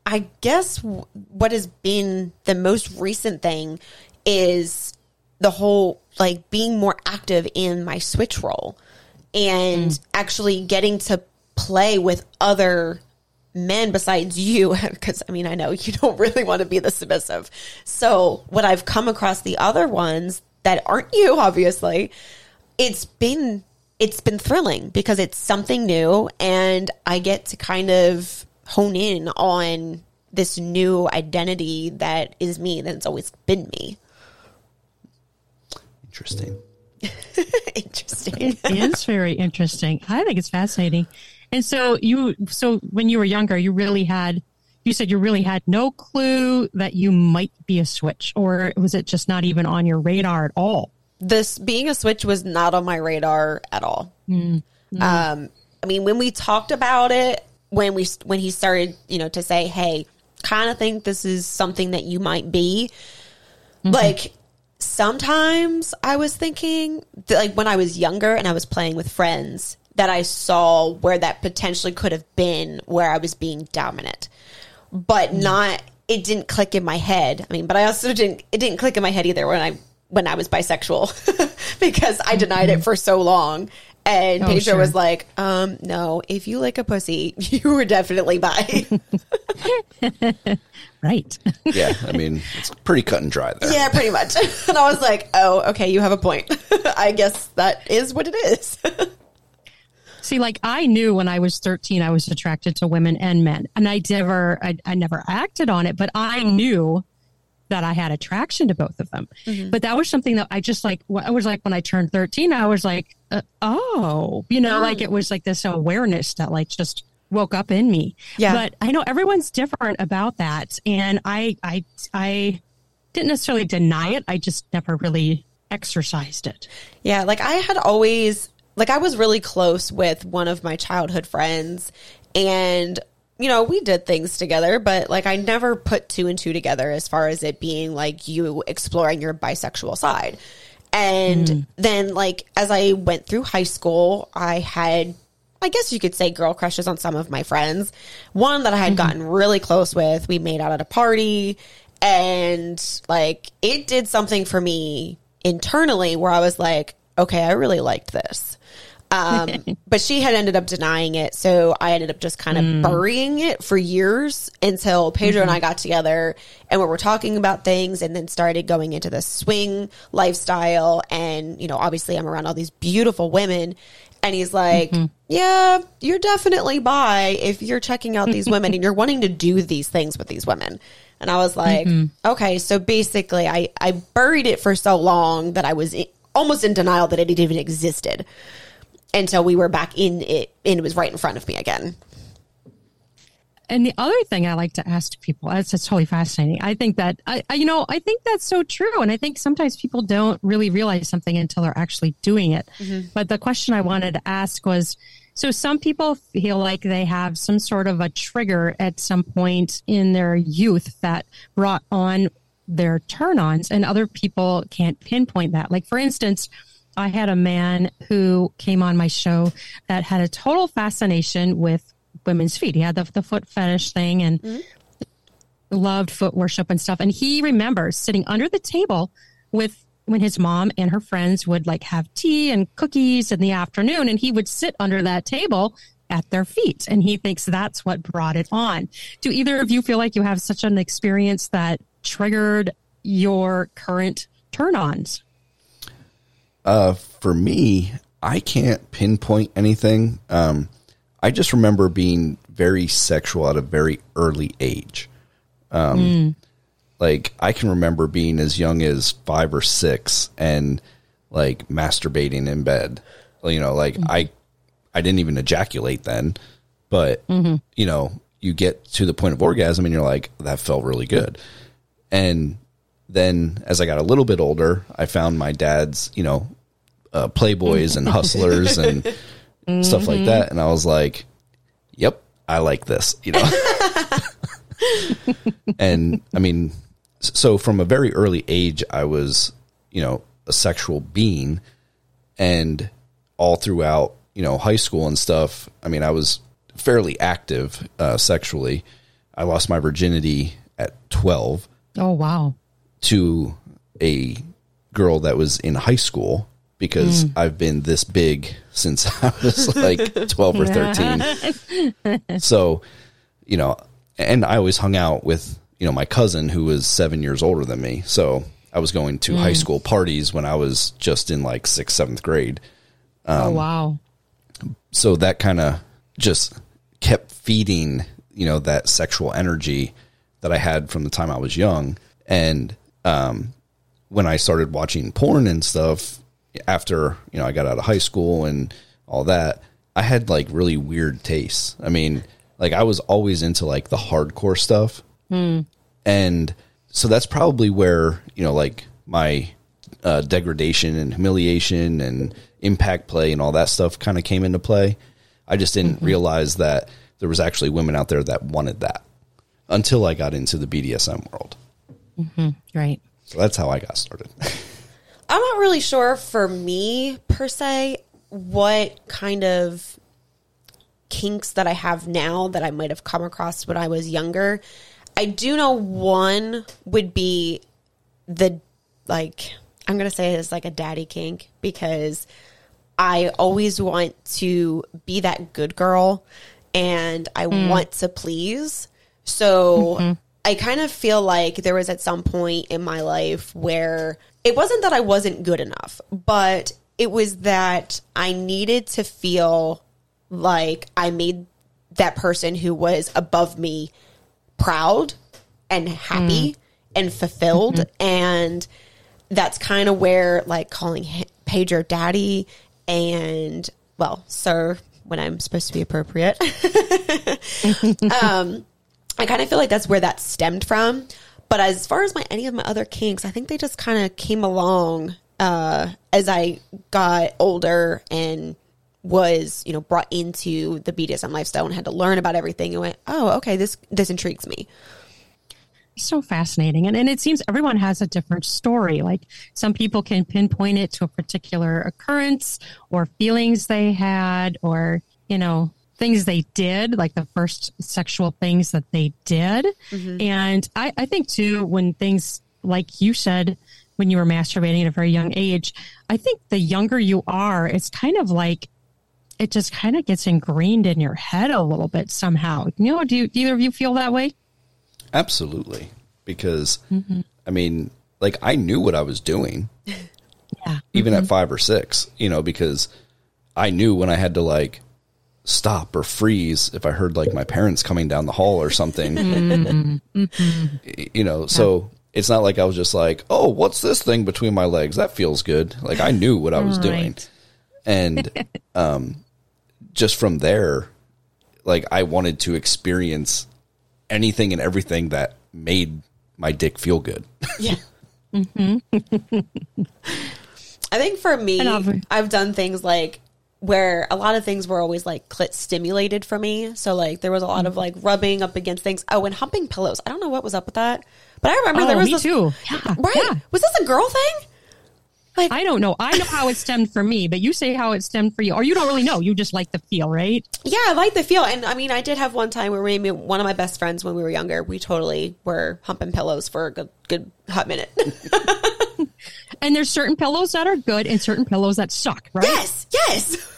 I guess w- what has been the most recent thing is the whole like being more active in my switch role and mm. actually getting to play with other men besides you because I mean I know you don't really want to be the submissive. So when I've come across the other ones that aren't you obviously it's been it's been thrilling because it's something new and I get to kind of hone in on this new identity that is me that's always been me. Interesting. Interesting. It is very interesting. I think it's fascinating. And so you, so when you were younger, you really had, you said you really had no clue that you might be a switch, or was it just not even on your radar at all? this being a switch was not on my radar at all. Um, I mean, when we talked about it, when we when he started, you know, to say, "Hey, kind of think this is something that you might be," like sometimes I was thinking like when I was younger and I was playing with friends that I saw where that potentially could have been where I was being dominant, but not. It didn't click in my head. I mean, but I also didn't. It didn't click in my head either when I when I was bisexual because I denied it for so long. And Oh, Pedro sure. was like, um, no, if you like a pussy, you were definitely bi. Right. Yeah, I mean, it's pretty cut and dry there. yeah, pretty much. And I was like, oh, okay, you have a point. I guess that is what it is. See, like I knew when I was 13, I was attracted to women and men, and I never, I, I never acted on it, but I knew that I had attraction to both of them. But that was something that I just like. I was like when I turned 13, I was like, uh, oh, you know, like it was like this awareness that like just woke up in me. Yeah. But I know everyone's different about that, and I, I, I didn't necessarily deny it. I just never really exercised it. Yeah, like I had always like I was really close with one of my childhood friends and you know, we did things together, but like I never put two and two together as far as it being like you exploring your bisexual side. And hmm. then like as I went through high school, I had I guess you could say girl crushes on some of my friends. One that I had mm-hmm. gotten really close with, we made out at a party and like it did something for me internally where I was like, okay, I really liked this. Um, but she had ended up denying it. So I ended up just kind of mm. burying it for years until Pedro and I mm-hmm. got together and we were talking about things and then started going into the swing lifestyle. And, you know, obviously I'm around all these beautiful women. And he's like, mm-hmm. yeah, you're definitely bi if you're checking out these women and you're wanting to do these things with these women. And I was like, mm-hmm. okay, so basically I, I buried it for so long that I was almost in denial that it even existed until we were back in it and it was right in front of me again. And the other thing I like to ask people, that's, that's totally fascinating. I think that, I, I, you know, I think that's so true. And I think sometimes people don't really realize something until they're actually doing it. Mm-hmm. But the question I wanted to ask was, so some people feel like they have some sort of a trigger at some point in their youth that brought on their turn ons and other people can't pinpoint that. Like for instance, I had a man who came on my show that had a total fascination with women's feet. He had the, the foot fetish thing and mm-hmm. loved foot worship and stuff. And he remembers sitting under the table with when his mom and her friends would like have tea and cookies in the afternoon, and he would sit under that table at their feet. And he thinks that's what brought it on. Do either of you feel like you have such an experience that triggered your current turn ons? Uh, for me, I can't pinpoint anything. Um, I just remember being very sexual at a very early age. Um, Like I can remember being as young as five or six and like masturbating in bed. You know, like I, I didn't even ejaculate then, but you know, you get to the point of orgasm and you're like, that felt really good. And then as I got a little bit older, I found my dad's, you know, uh, playboys and hustlers and stuff like that. And I was like, yep, I like this, you know? and I mean, so from a very early age, I was, you know, a sexual being and all throughout, you know, high school and stuff. I mean, I was fairly active uh, sexually. I lost my virginity at 12 Oh, wow. To a girl that was in high school because mm. I've been this big since I was like 12 or 13. so, you know, and I always hung out with, you know, my cousin who was seven years older than me. So I was going to high mm. school parties when I was just in like sixth, seventh grade. oh, um, wow. So that kind of just kept feeding, you know, that sexual energy that I had from the time I was young. And um, when I started watching porn and stuff after, you know, I got out of high school and all that, I had like really weird tastes. I mean, like I was always into like the hardcore stuff. And so that's probably where, you know, like my uh, degradation and humiliation and impact play and all that stuff kind of came into play. I just didn't realize that there was actually women out there that wanted that until I got into the BDSM world. Mm-hmm. Right. So that's how I got started. I'm not really sure for me per se what kind of kinks that I have now that I might have come across when I was younger. I do know one would be the like I'm gonna say it's like a daddy kink because I always want to be that good girl and I mm. want to please. So mm-hmm. I kind of feel like there was at some point in my life where it wasn't that I wasn't good enough, but it was that I needed to feel like I made that person who was above me proud and happy and fulfilled. And that's kind of where like calling Pedro daddy and, well, sir, when I'm supposed to be appropriate. um, I kind of feel like that's where that stemmed from. But as far as my any of my other kinks, I think they just kind of came along uh, as I got older and was you know brought into the BDSM lifestyle and had to learn about everything and went, oh, okay, this this intrigues me. so fascinating and, and it seems everyone has a different story like some people can pinpoint it to a particular occurrence or feelings they had or you know things they did like the first sexual things that they did. Mm-hmm. And I, I think too when things like you said when you were masturbating at a very young age i think the younger you are it's kind of like it just kind of gets ingrained in your head a little bit somehow. You know do, you, do either of you feel that way? Absolutely. Because, mm-hmm. I mean, like, I knew what I was doing, yeah. Even at mm-hmm. five or six, you know, because I knew when I had to, like, stop or freeze if I heard, like, my parents coming down the hall or something. You know, so it's not like I was just like, oh, what's this thing between my legs? That feels good. Like, I knew what I was doing. And um, just from there, like, I wanted to experience anything and everything that made my dick feel good. Yeah. I think for me, I've- I've done things like where a lot of things were always like clit stimulated for me. So like there was a lot of mm-hmm. like rubbing up against things. Oh, and humping pillows. I don't know what was up with that, but I remember Oh, there was me this, too. Yeah, Right? yeah. Was this a girl thing? Like, I don't know. I know how it stemmed for me, but you say how it stemmed for you, or you don't really know. You just like the feel, right? Yeah, I like the feel. And I mean, I did have one time where maybe one of my best friends when we were younger, we totally were humping pillows for a good, good hot minute. And there's certain pillows that are good and certain pillows that suck, right? yes, yes.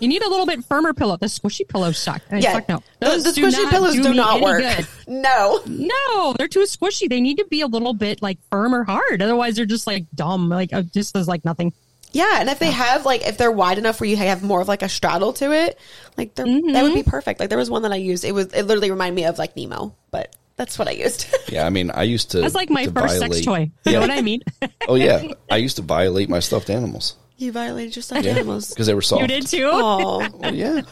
You need a little bit firmer pillow. The squishy pillows suck. I Yeah. fuck no. The, Those the do squishy not pillows do me not work. good. No. No, they're too squishy. They need to be a little bit like firm or hard. Otherwise, they're just like dumb. Like uh, just as like nothing. Yeah, and if they have like if they're wide enough where you have more of like a straddle to it, like they're that would be perfect. Like there was one that I used. It was it literally reminded me of like Nemo, but that's what I used. Yeah, I mean, I used to. That's like my to first sex toy. You Yeah. know what I mean? Oh yeah, I used to violate my stuffed animals you violated your stuffed animals. because they were soft. you did too. Oh, Well, yeah.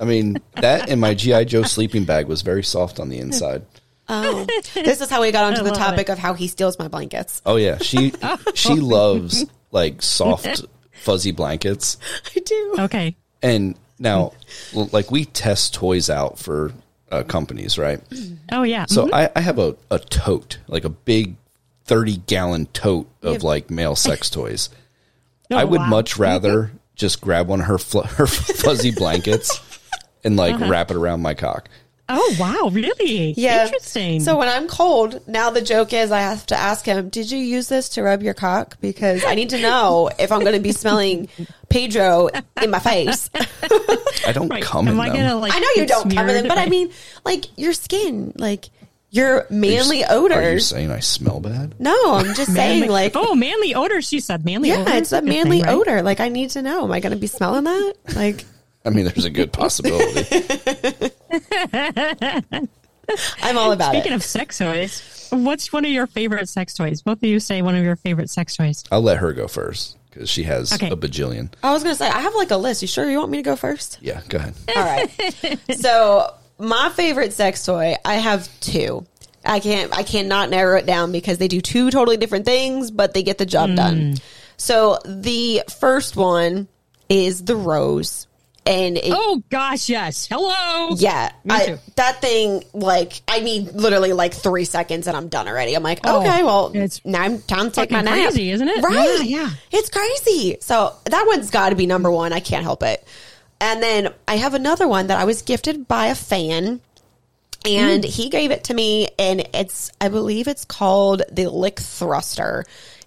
I mean, that and my GI Joe sleeping bag was very soft on the inside. oh. this is how we got onto the topic it. of how he steals my blankets. Oh yeah, she she loves like soft fuzzy blankets. I do. Okay. And now, like we test toys out for uh, companies, right? Oh yeah. So I, I have a, a tote, like a big thirty gallon tote of have- like male sex toys. Oh, I would wow. much rather just grab one of her fl- her fuzzy blankets and like Uh-huh. wrap it around my cock. Oh wow, really? Yeah. Interesting. So when I'm cold, now the joke is I have to ask him, "Did you use this to rub your cock?" Because I need to know if I'm going to be smelling Pedro in my face. I don't Right. come Am in I them. gonna like? I know you don't cover them, but I mean, like your skin, like your Are you manly s- Are you odors. saying I smell bad? No, I'm just saying, like, oh, manly odor. She said manly odor. yeah, it's a manly thing, right? odor. Like, I need to know. Am I going to be smelling that? Like, I mean, there's a good possibility. I'm all about it. Speaking it. of sex toys, what's one of your favorite sex toys? Both of you say one of your favorite sex toys. I'll let her go first because she has Okay. a bajillion. I was going to say, I have like a list. You sure you want me to go first? Yeah, go ahead. All right. so my favorite sex toy, I have two. I can't I cannot narrow it down because they do two totally different things, but they get the job done. Hmm. So the first one is the rose. and it, Oh gosh, yes. Hello. yeah, I, that thing like I need literally like three seconds and I'm done already. I'm like, Oh, okay, well, it's now I'm time to take my nap. crazy, isn't it? Right? Yeah, yeah. It's crazy. So that one's got to be number one. I can't help it. And then I have another one that I was gifted by a fan. And Mm. he gave it to me, and it's, I believe it's called the Lick Thruster.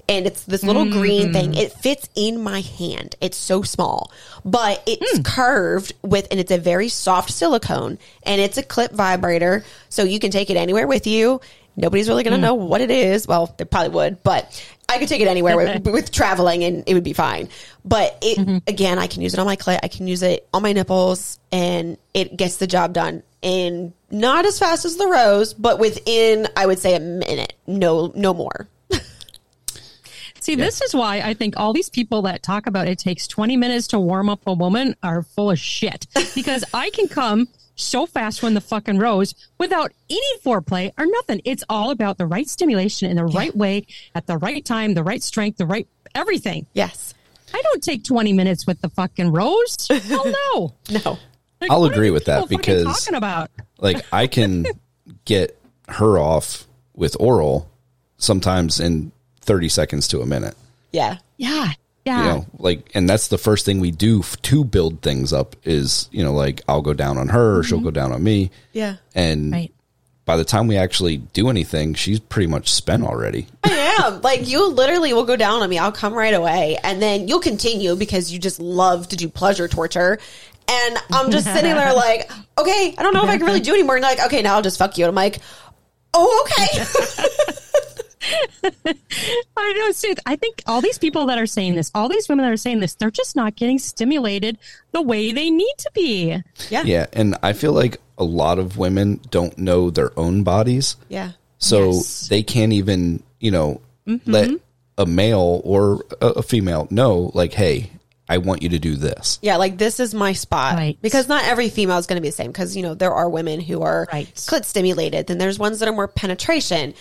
And it's this little Mm. green thing. It fits in my hand. It's so small, but it's Mm. curved with, and it's a very soft silicone, and it's a clip vibrator. So you can take it anywhere with you. Nobody's really Mm. going to know what it is. Well, they probably would, but I could take it anywhere with, with traveling and it would be fine. But it, Mm-hmm. again, I can use it on my clit. I can use it on my nipples and it gets the job done in not as fast as the rose, but within, I would say a minute. No, no more. See, this is why I think all these people that talk about it takes 20 minutes to warm up a woman are full of shit. Because I can come so fast when the fucking rose without any foreplay or nothing. It's all about the right stimulation in the right way, at the right time, the right strength, the right everything. Yes. I don't take 20 minutes with the fucking rose. Hell no. No. Like, I'll agree with that because- talking about like I can get her off with oral sometimes in 30 seconds to a minute. Yeah. yeah, yeah. You know, like, and that's the first thing we do f- to build things up is, you know, like I'll go down on her or she'll mm-hmm. go down on me. Yeah. And Right. by the time we actually do anything, she's pretty much spent already. I am. Like you literally will go down on me. I'll come right away and then you'll continue because you just love to do pleasure torture. And I'm just sitting there like, okay, I don't know if I can really do anymore. And like, okay, now I'll just fuck you. And I'm like, oh, okay. I know. See, I think all these people that are saying this, all these women that are saying this, they're just not getting stimulated the way they need to be. yeah. Yeah. And I feel like a lot of women don't know their own bodies. Yeah. So Yes. they can't even, you know, mm-hmm. let a male or a, a female know, like, hey, I want you to do this. Yeah, like this is my spot. Right. Because not every female is going to be the same. Because, you know, there are women who are Right. clit stimulated, then there's ones that are more penetration.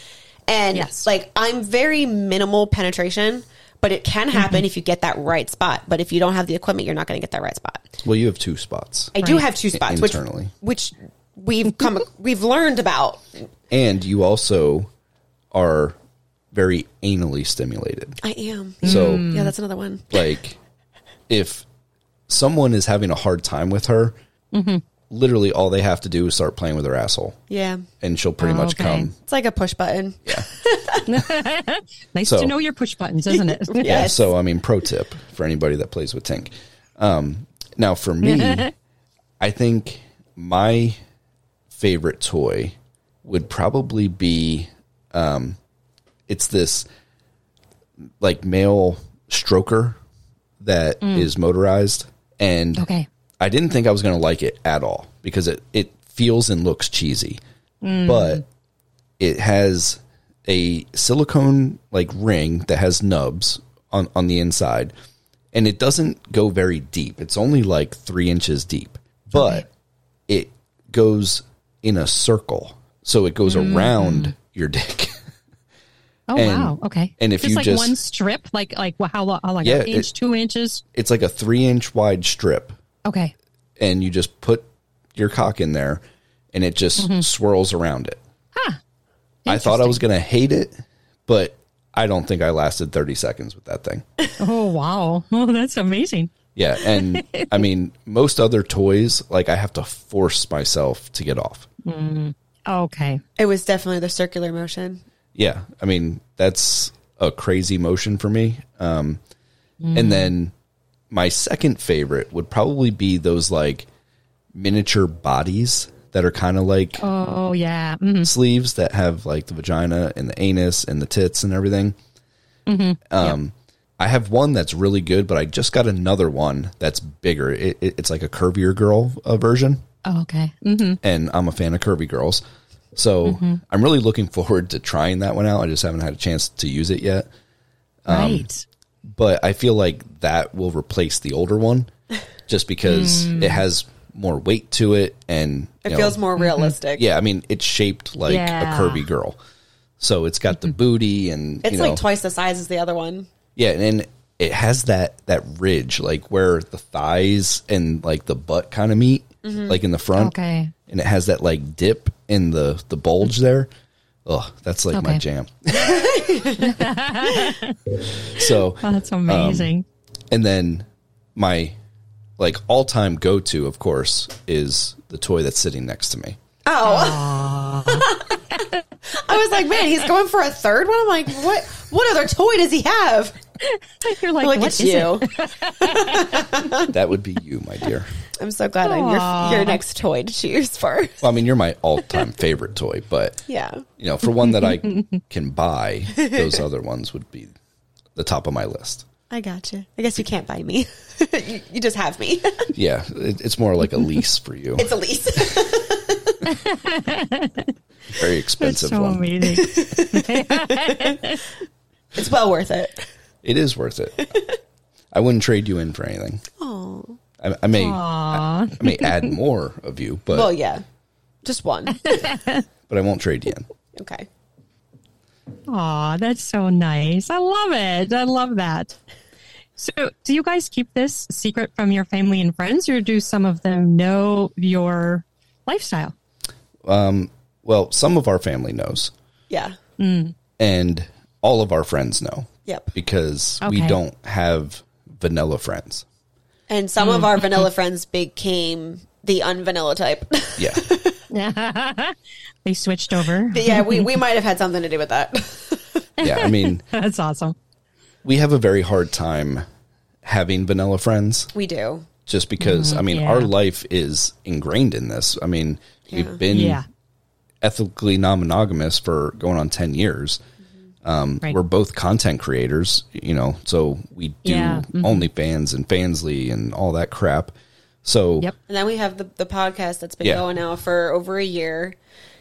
And Yes. like, I'm very minimal penetration, but it can happen Mm-hmm. if you get that right spot. But if you don't have the equipment, you're not going to get that right spot. Well, you have two spots. I do have two spots, which, Internally. which we've come, we've learned about. And you also are very anally stimulated. I am. So, Yeah, that's another one. like, if someone is having a hard time with her, literally all they have to do is start playing with her asshole, Yeah. and she'll pretty much Okay. come. It's like a push button. Yeah. Nice So- to know your push buttons, isn't it? Yeah. Yes. So, I mean, pro tip for anybody that plays with Tink. Um, now, for me, I think my favorite toy would probably be um, it's this like male stroker that is motorized. And Okay. I didn't think I was going to like it at all because it, it feels and looks cheesy. Mm. But it has a silicone like ring that has nubs on, on the inside and it doesn't go very deep. It's only like three inches deep, but it goes in a circle. So it goes mm. around your dick. Oh And- wow. Okay. and if just you like just- one strip, like like wha- how long? Like Yeah, an inch, it- two inches. it's like a three inch wide strip Okay. and you just put your cock in there and it just mm-hmm. swirls around it. Huh. I thought I was going to hate it, but I don't think I lasted 30 seconds with that thing. Oh wow. Oh, that's amazing. Yeah. And I mean, most other toys, like I have to force myself to get off. Mm, okay. It was definitely the circular motion. Yeah. I mean, that's a crazy motion for me. Um, And mm. then my second favorite would probably be those like miniature bodies that are kind of like Oh yeah. Mhm. sleeves that have like the vagina and the anus and the tits and everything. Um, I have one that's really good, but I just got another one that's bigger. It, it, it's like a curvier girl uh, version, Oh, okay. hmm and I'm a fan of curvy girls. So I'm really looking forward to trying that one out. I just haven't had a chance to use it yet, right. But I feel like that will replace the older one, just because hmm. it has more weight to it and It you know, feels more mm-hmm. realistic. Yeah, I mean, it's shaped like Yeah. a curvy girl. So it's got the mm-hmm. booty and It's you know, like twice the size as the other one. yeah, and it has that that ridge, like where the thighs and like the butt kind of meet, mm-hmm. like in the front. Okay. And it has that like dip in the the bulge there. Oh, that's like my jam. so Oh, that's um, amazing. and then my like all time go to, of course, is the toy that's sitting next to me. Oh. I was like, man, he's going for a third one. I'm like, what? What other toy does he have? You're like, Look what at is you. it? That would be you, my dear. I'm so glad I'm your your next toy to choose for. Well, I mean, you're my all time favorite toy, but Yeah. you know, for one that I can buy, those other ones would be the top of my list. I gotcha. I guess you can't buy me. you, you just have me. Yeah, it, it's more like a lease for you. it's a lease. Very That's expensive so one. amazing. it's well worth it. It is worth it. I wouldn't trade you in for anything. Oh. I, I may, Aw. I may add more of you, but Well, yeah. Just one. but I won't trade you in. Okay. Aw, that's so nice. I love it. I love that. So, do you guys keep this secret from your family and friends, or do some of them know your lifestyle? Um, Well, some of our family knows, Yeah. and all of our friends know Yep. because we don't have vanilla friends. And some of hmm. our vanilla friends became the unvanilla type. Yeah, They switched over. But yeah, we, we might have had something to do with that. yeah. I mean, That's awesome. we have a very hard time having vanilla friends We do. just because mm-hmm. I mean yeah. our life is ingrained in this. I mean, Yeah. we've been Yeah. ethically non-monogamous for going on 10 years. Um, Right. We're both content creators, you know, so we do Yeah. Mhm. OnlyFans and Fansly and all that crap. So Yep. And then we have the, the podcast that's been Yeah. going now for over a year.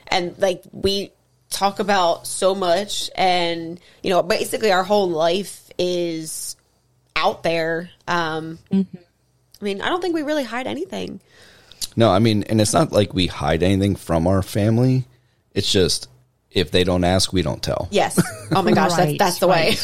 And like we talk about so much and you know, basically our whole life is out there. Um I mean, I don't think we really hide anything. no, I mean, and it's not like we hide anything from our family. It's just if they don't ask, we don't tell. Yes. Oh my gosh, Right, that's that's the way.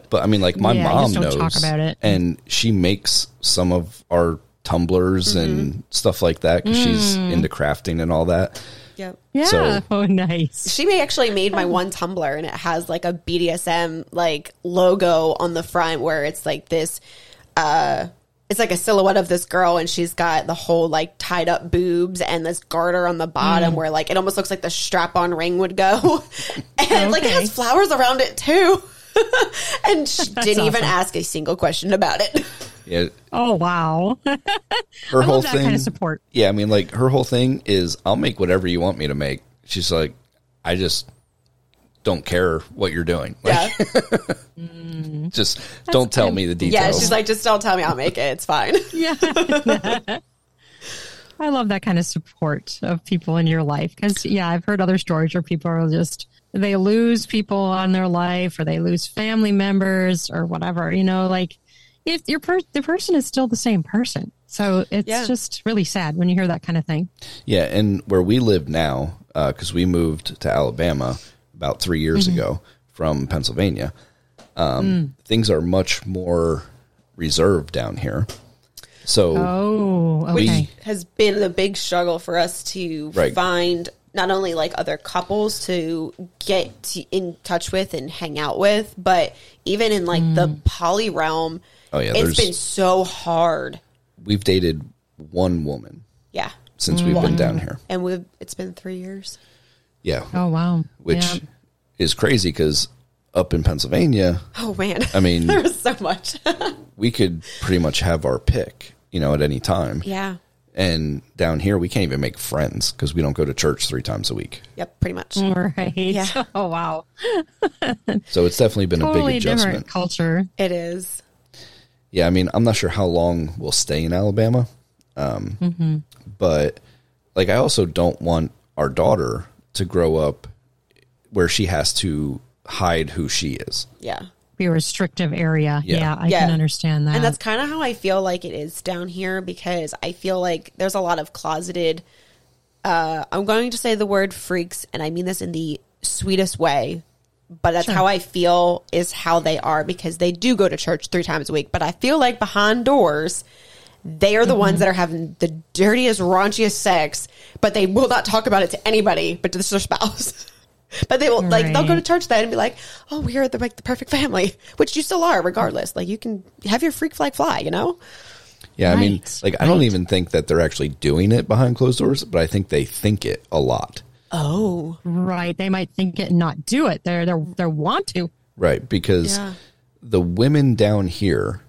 But I mean, like my Yeah, mom knows talk about it. and she makes some of our tumblers Mm-hmm. and stuff like that because she's Mm. into crafting and all that. yep. Yeah. So- oh, nice. She may actually made my one tumbler, and it has like a BDSM like logo on the front where it's like this uh it's like a silhouette of this girl and she's got the whole like tied up boobs and this garter on the bottom Mm. where like it almost looks like the strap on ring would go. and like it has flowers around it too. and she didn't even ask a single question about it. Yeah, Oh, wow. her I whole love that thing. kind of support. Yeah, I mean, like her whole thing is, I'll make whatever you want me to make. She's like, I just don't care what you're doing. Like, Yeah. just don't tell me the details. Yeah. She's like, just don't tell me I'll make it. It's fine. Yeah. I love that kind of support of people in your life because, yeah, I've heard other stories where people are just, they lose people on their life or they lose family members or whatever, you know, like if your per- the person is still the same person. So it's Yeah. just really sad when you hear that kind of thing. Yeah, and where we live now, uh, because we moved to Alabama about three years Mm-hmm. ago from Pennsylvania, um, Mm. things are much more reserved down here. So Oh, We- okay. has been a big struggle for us to Right. find not only like other couples to get to, in touch with and hang out with, but even in like the poly realm, Oh, yeah, it's there's- been so hard. we've dated one woman Yeah, since we've been down here. and we've it's been three years. Yeah, Oh, wow. which Yeah. is crazy because up in Pennsylvania, Oh man, I mean, there's so much. we could pretty much have our pick, you know, at any time. yeah, And down here, we can't even make friends because we don't go to church three times a week. yep, pretty much. Right. Yeah. Oh, wow. So it's definitely been a Totally big different adjustment. culture. It is. Yeah, I mean, I'm not sure how long we'll stay in Alabama, um, but like, I also don't want our daughter to grow up where she has to hide who she is. Yeah. Be a restrictive area. Yeah. Yeah, I Yeah. can understand that. And that's kind of how I feel like it is down here because I feel like there's a lot of closeted. Uh, I'm going to say the word freaks, and I mean this in the sweetest way. but that's how I feel is how they are because they do go to church three times a week. But I feel like behind doors, they are the ones that mm-hmm. are having the dirtiest, raunchiest sex, but they will not talk about it to anybody but to their spouse. but they will like they'll go to church then and be like, "Oh, we are the like the perfect family," which you still are, regardless. Like you can have your freak flag fly, you know. Yeah, I mean, Right, like I don't even think that they're actually doing it behind closed doors, but I think they think it a lot. Oh, Right. They might think it and not do it. They're they're they want to. Right, because Yeah. the women down here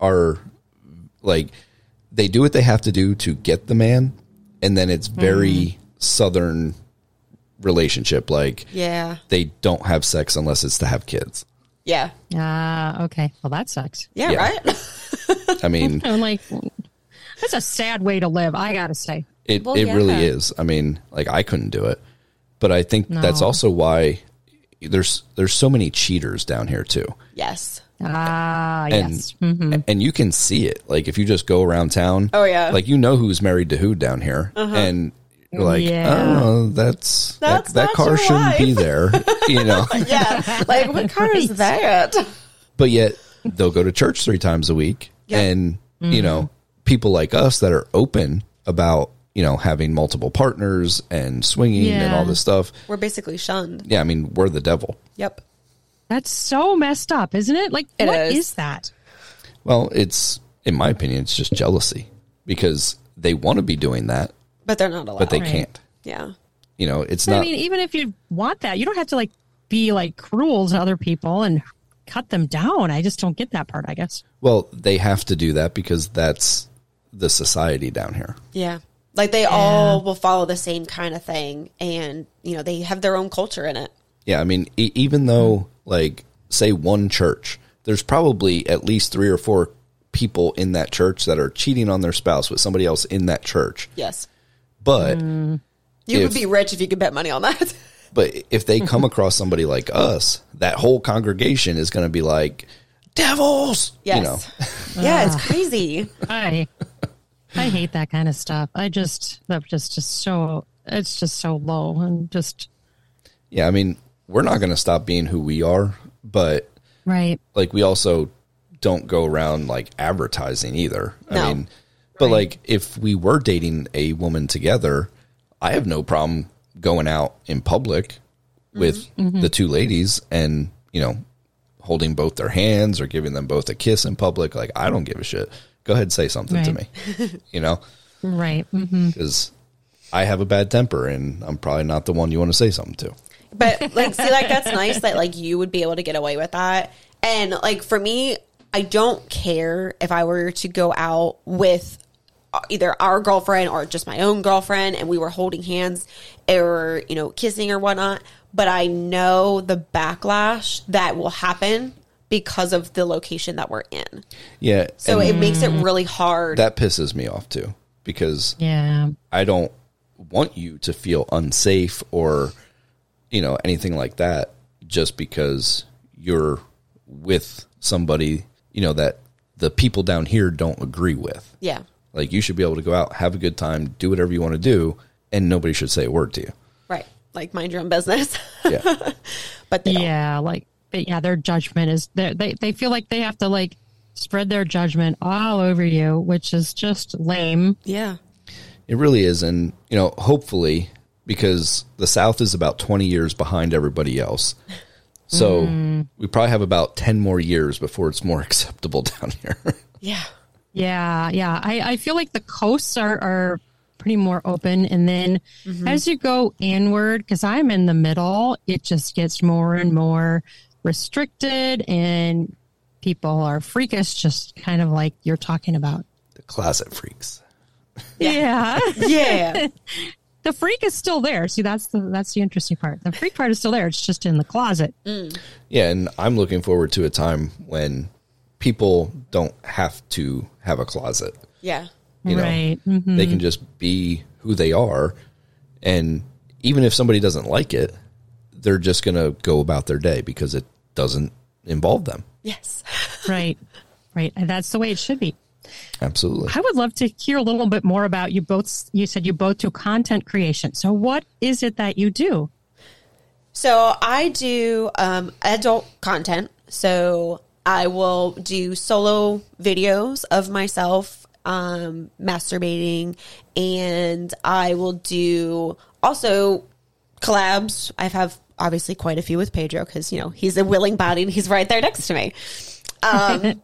are like they do what they have to do to get the man and then it's very southern relationship like yeah, they don't have sex unless it's to have kids. yeah, Ah, okay. Well, that sucks. yeah, Yeah. right. I mean, I'm like, that's a sad way to live. I gotta say. it Well, it really is. I mean, like I couldn't do it. But I think that's also why there's there's so many cheaters down here too. yes. Ah, and yes. Mhm. and you can see it like if you just go around town Oh, yeah. like you know who's married to who down here and you're like Yeah. oh that's That's that, that car shouldn't be there you know Yeah, like what car is that? but yet they'll go to church three times a week Yeah. and you know Mm-hmm. people like us that are open about you know having multiple partners and swinging and all this stuff We're basically shunned. yeah i mean we're the devil Yep. That's so messed up, isn't it? Like, It what is. is that? well it's in my opinion it's just jealousy because they want to be doing that But they're not allowed. but they Right. can't yeah. you know it's I not I mean, even if you want that, you don't have to like be like cruel to other people and cut them down. I just don't get that part. I guess. Well, they have to do that because that's the society down here. Yeah. Like they all will follow the same kind of thing and, you know, they have their own culture in it. Yeah, I mean, e- even though, like, say one church, there's probably at least three or four people in that church that are cheating on their spouse with somebody else in that church. Yes. But, mm. You If- would be rich if you could bet money on that. but if they come across somebody like us, that whole congregation is going to be like, devils, Yes. you know? yeah, it's crazy. I I hate that kind of stuff. I just that's just just so it's just so low and just Yeah, I mean, we're not going to stop being who we are, but right. like we also don't go around like advertising either. I No. mean, but like if we were dating a woman together, I have no problem going out in public mm-hmm. with mm-hmm. the two ladies and, you know, holding both their hands or giving them both a kiss in public. Like, I don't give a shit. Go ahead and say something to me, you know, Right. Mm-hmm. because I have a bad temper and I'm probably not the one you want to say something to. But like, see, like that's nice that like you would be able to get away with that. And like for me, I don't care if I were to go out with uh, either our girlfriend or just my own girlfriend, and we were holding hands or you know kissing or whatnot. But I know the backlash that will happen because of the location that we're in. Yeah. So and it makes it really hard. that pisses me off too because Yeah. I don't want you to feel unsafe or you know anything like that just because you're with somebody you know that the people down here don't agree with. yeah. Like you should be able to go out, have a good time, do whatever you want to do, and nobody should say a word to you. Right. Like mind your own business. Yeah. but they don't. Yeah. Like, but yeah, their judgment is they they they feel like they have to like spread their judgment all over you, which is just lame. Yeah. It really is. And, you know, hopefully, because the South is about 20 years behind everybody else. So mm. we probably have about 10 more years before it's more acceptable down here. Yeah. Yeah, yeah. I, I feel like the coasts are, are pretty more open. And then mm-hmm. as you go inward, because I'm in the middle, it just gets more and more restricted and people are freakish, just kind of like you're talking about. the closet freaks. Yeah. Yeah. the freak is still there. See, that's the that's the interesting part. The freak part is still there. It's just in the closet. Yeah. And I'm looking forward to a time when people don't have to have a closet. yeah. You know, Right. Mhm. they can just be who they are. And even if somebody doesn't like it, they're just going to go about their day because it doesn't involve them. Yes. Right. Right. And that's the way it should be. Absolutely. I would love to hear a little bit more about you both. You said you both do content creation. So, what is it that you do? So I do um, adult content. So I will do solo videos of myself um, masturbating, and I will do also collabs. I have obviously quite a few with Pedro because you know he's a willing body and he's right there next to me. Um,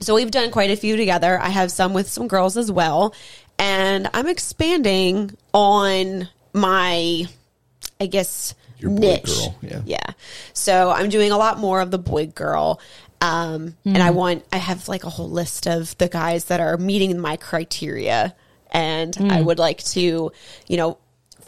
so we've done quite a few together. I have some with some girls as well, and I'm expanding on my, I guess, Your boy niche. girl, yeah. yeah. So I'm doing a lot more of the boy girl. Um, and I want, I have like a whole list of the guys that are meeting my criteria. And I would like to, you know,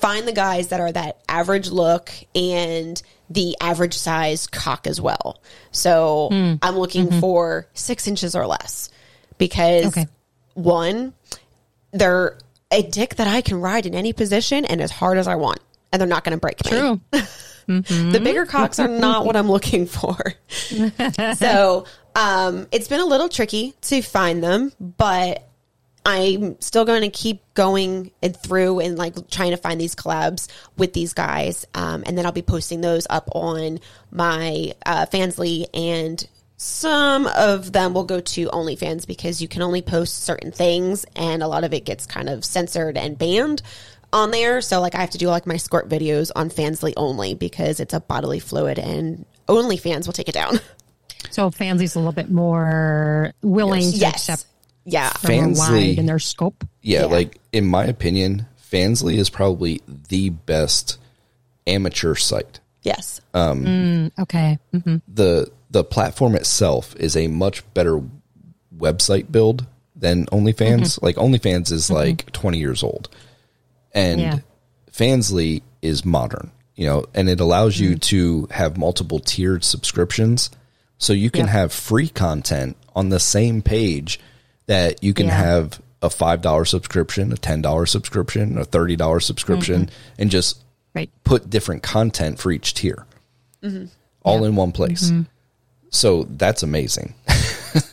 find the guys that are that average look and the average size cock as well. So hmm. I'm looking mm-hmm. for six inches or less because Okay. one, they're a dick that I can ride in any position and as hard as I want. And they're not going to break me. True. The mm-hmm. bigger cocks are not what I'm looking for. so um, it's been a little tricky to find them, but I'm still going to keep going and through and like trying to find these collabs with these guys. Um, and then I'll be posting those up on my uh, Fansly and some of them will go to OnlyFans because you can only post certain things and a lot of it gets kind of censored and banned on there. So like I have to do like my squirt videos on Fansly only because it's a bodily fluid and OnlyFans will take it down. So Fansly's a little bit more willing to yes. accept Yeah. from more Fansly- wide in their scope. Yeah, Yeah. like in my opinion, Fansly is probably the best amateur site. Yes. Um, mm, okay. hmm the The platform itself is a much better website build than OnlyFans. Mm-hmm. Like OnlyFans is mm-hmm. like twenty years old, and Yeah. Fansly is modern. You know, and it allows you mm. to have multiple tiered subscriptions, so you can Yep. have free content on the same page that you can Yeah. have a five dollar subscription, a ten dollar subscription, a thirty dollar subscription, mm-hmm. and just Right. put different content for each tier, mm-hmm. all in one place. Mm-hmm. So that's amazing.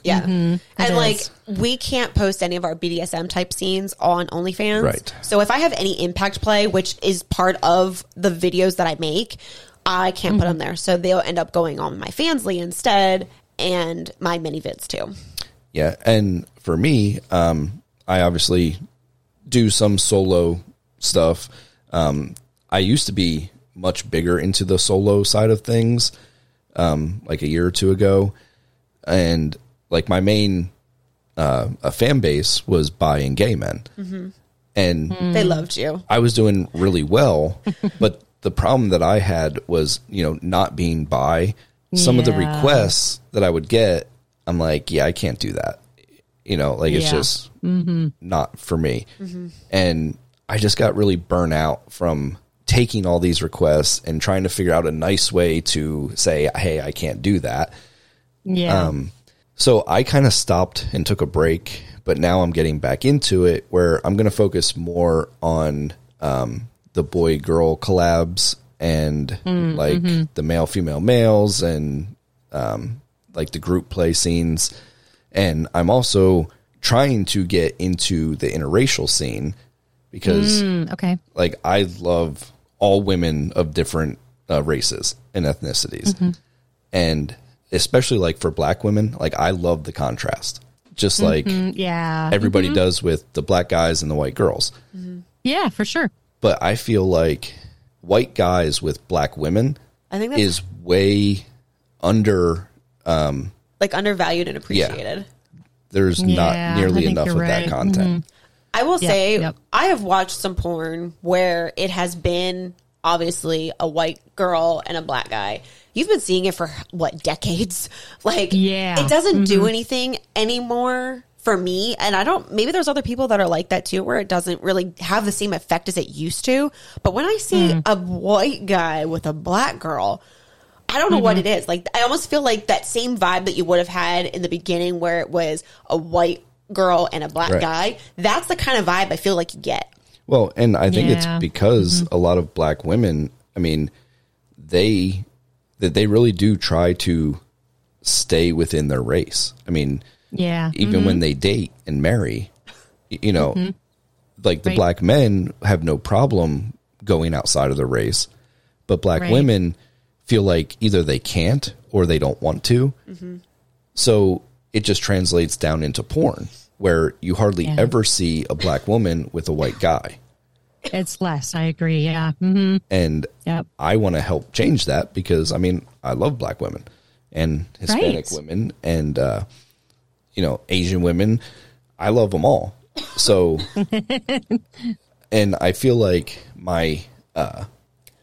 Yeah. And like we can't post any of our BDSM type scenes on OnlyFans. Right. So if I have any impact play, which is part of the videos that I make, I can't put them there. So they'll end up going on my Fansly instead and my mini vids too. Yeah, and for me, um, I obviously do some solo stuff. Um, I used to be much bigger into the solo side of things, um, like a year or two ago, and like my main uh, a fan base was bi and gay men, and They loved you. I was doing really well, but the problem that I had was, you know, not being bi. Some of the requests that I would get, I'm like, yeah, I can't do that. You know, like it's Yeah. just not for me. And I just got really burnt out from taking all these requests and trying to figure out a nice way to say, hey, I can't do that. Yeah. Um, So I kind of stopped and took a break, but now I'm getting back into it where I'm going to focus more on um, the boy girl collabs and like the male female males and um, like the group play scenes. And I'm also trying to get into the interracial scene because Mm, okay. like I love all women of different uh, races and ethnicities, and especially like for black women, like I love the contrast, just like Mm, Yeah. everybody does with the black guys and the white girls. yeah, for sure. But I feel like white guys with black women I think is way under. Um, like undervalued and appreciated. There's Yeah, not nearly enough you're of that right. content. Mm-hmm. I will Yep, say yep. I have watched some porn where it has been obviously a white girl and a black guy. You've been seeing it for what decades? Like Yeah. it doesn't do mm-hmm. anything anymore for me and I don't maybe there's other people that are like that too where it doesn't really have the same effect as it used to. But when I see mm. a white guy with a black girl, I don't know what mm-hmm. it is. Like I almost feel like that same vibe that you would have had in the beginning where it was a white girl and a black Right. guy. That's the kind of vibe I feel like you get. Well, and I think Yeah. it's because mm-hmm. a lot of black women, I mean, they that they really do try to stay within their race. I mean, Yeah. even when mm-hmm. they date and marry, you know, like the Right. black men have no problem going outside of their race, but black Right. women feel like either they can't or they don't want to. So it just translates down into porn where you hardly Yeah. ever see a black woman with a white guy. It's less. I agree. Yeah. hmm And Yep. I want to help change that because I mean, I love black women and Hispanic Right. women and, uh, you know, Asian women. I love them all. So, and I feel like my, uh,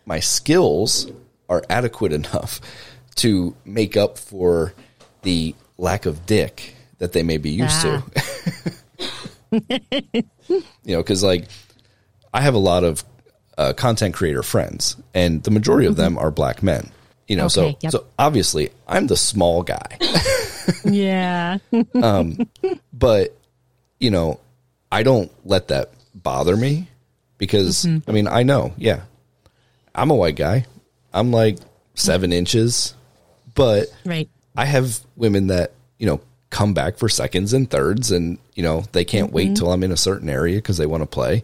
my skills are adequate enough to make up for the lack of dick that they may be used Ah. to. you know, because like I have a lot of uh, content creator friends, and the majority of them are black men. You know, so Mm-hmm. Yep. so obviously I'm the small guy, Yeah. Um, but you know, I don't let that bother me because Mm-hmm. I mean I know, yeah, I'm a white guy. I'm like seven inches, but right. I have women that, you know, come back for seconds and thirds and, you know, they can't Mm-hmm. wait till I'm in a certain area because they want to play.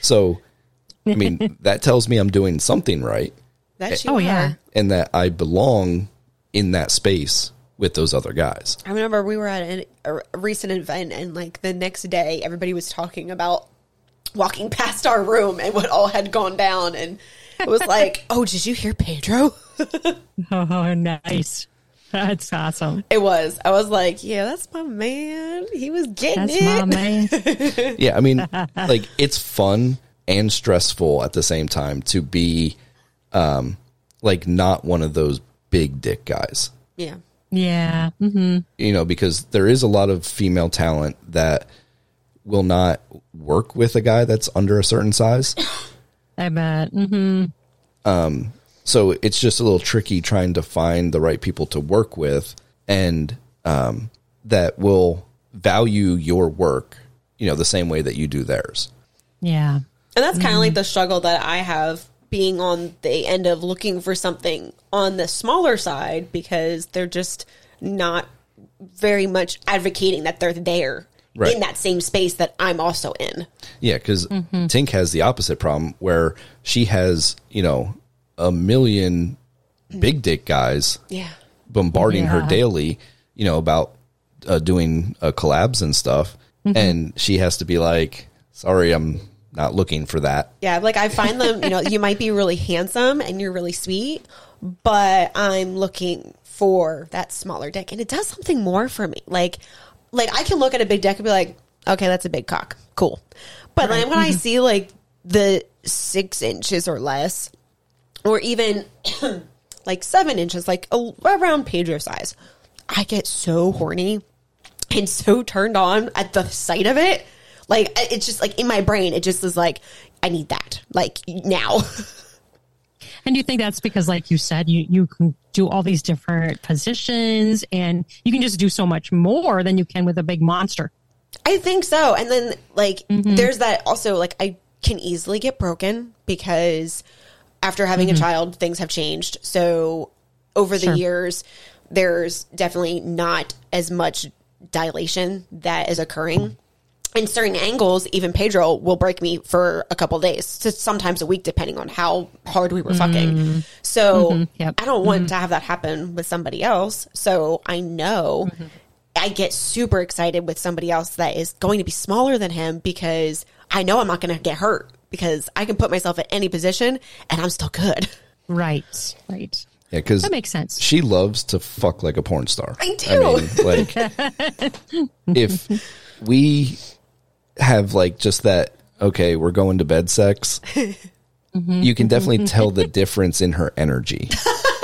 So, I mean, that tells me I'm doing something right That you Oh, are. yeah. and that I belong in that space with those other guys. I remember we were at an, a recent event, and like the next day, everybody was talking about walking past our room and what all had gone down, and it was like, "Oh, did you hear Pedro?" Oh, nice. That's awesome. It was. I was like, "Yeah, that's my man. He was getting That's it." my man. Yeah. I mean, like it's fun and stressful at the same time to be, um, like not one of those big dick guys. Yeah, Yeah. hmm you know, because there is a lot of female talent that will not work with a guy that's under a certain size. I bet. hmm So it's just a little tricky trying to find the right people to work with and um, that will value your work, you know, the same way that you do theirs. Yeah. and that's kind of like the struggle that I have being on the end of looking for something on the smaller side because they're just not very much advocating that they're there Right. in that same space that I'm also in. Yeah, because Tink has the opposite problem where she has, you know, a million big dick guys Yeah. bombarding her daily, you know, about uh, doing uh, collabs and stuff. And she has to be like, sorry, I'm not looking for that. Yeah, like I find them, you know, you might be really handsome and you're really sweet, but I'm looking for that smaller dick and it does something more for me. Like like I can look at a big dick and be like, okay, that's a big cock. Cool. But then when I mm-hmm. see like the six inches or less, or even like seven inches, like a, around Pedro size, I get so horny and so turned on at the sight of it. Like it's just like in my brain, it just is like, I need that, like now. And do you think that's because, like you said, you, you can do all these different positions and you can just do so much more than you can with a big monster. I think so. And then like mm-hmm. there's that also like I can easily get broken because after having a mm-hmm. child, things have changed. So over the Sure. years, there's definitely not as much dilation that is occurring. In certain angles, even Pedro will break me for a couple days, to sometimes a week, depending on how hard we were fucking. Mm-hmm. So mm-hmm. Yep. I don't want mm-hmm. to have that happen with somebody else. So I know I get super excited with somebody else that is going to be smaller than him because I know I'm not going to get hurt because I can put myself at any position and I'm still good. Right. Right. Yeah, because That makes sense. she loves to fuck like a porn star. I do. I mean, like, if we have like just that, okay, we're going to bed sex, mm-hmm. you can definitely tell the difference in her energy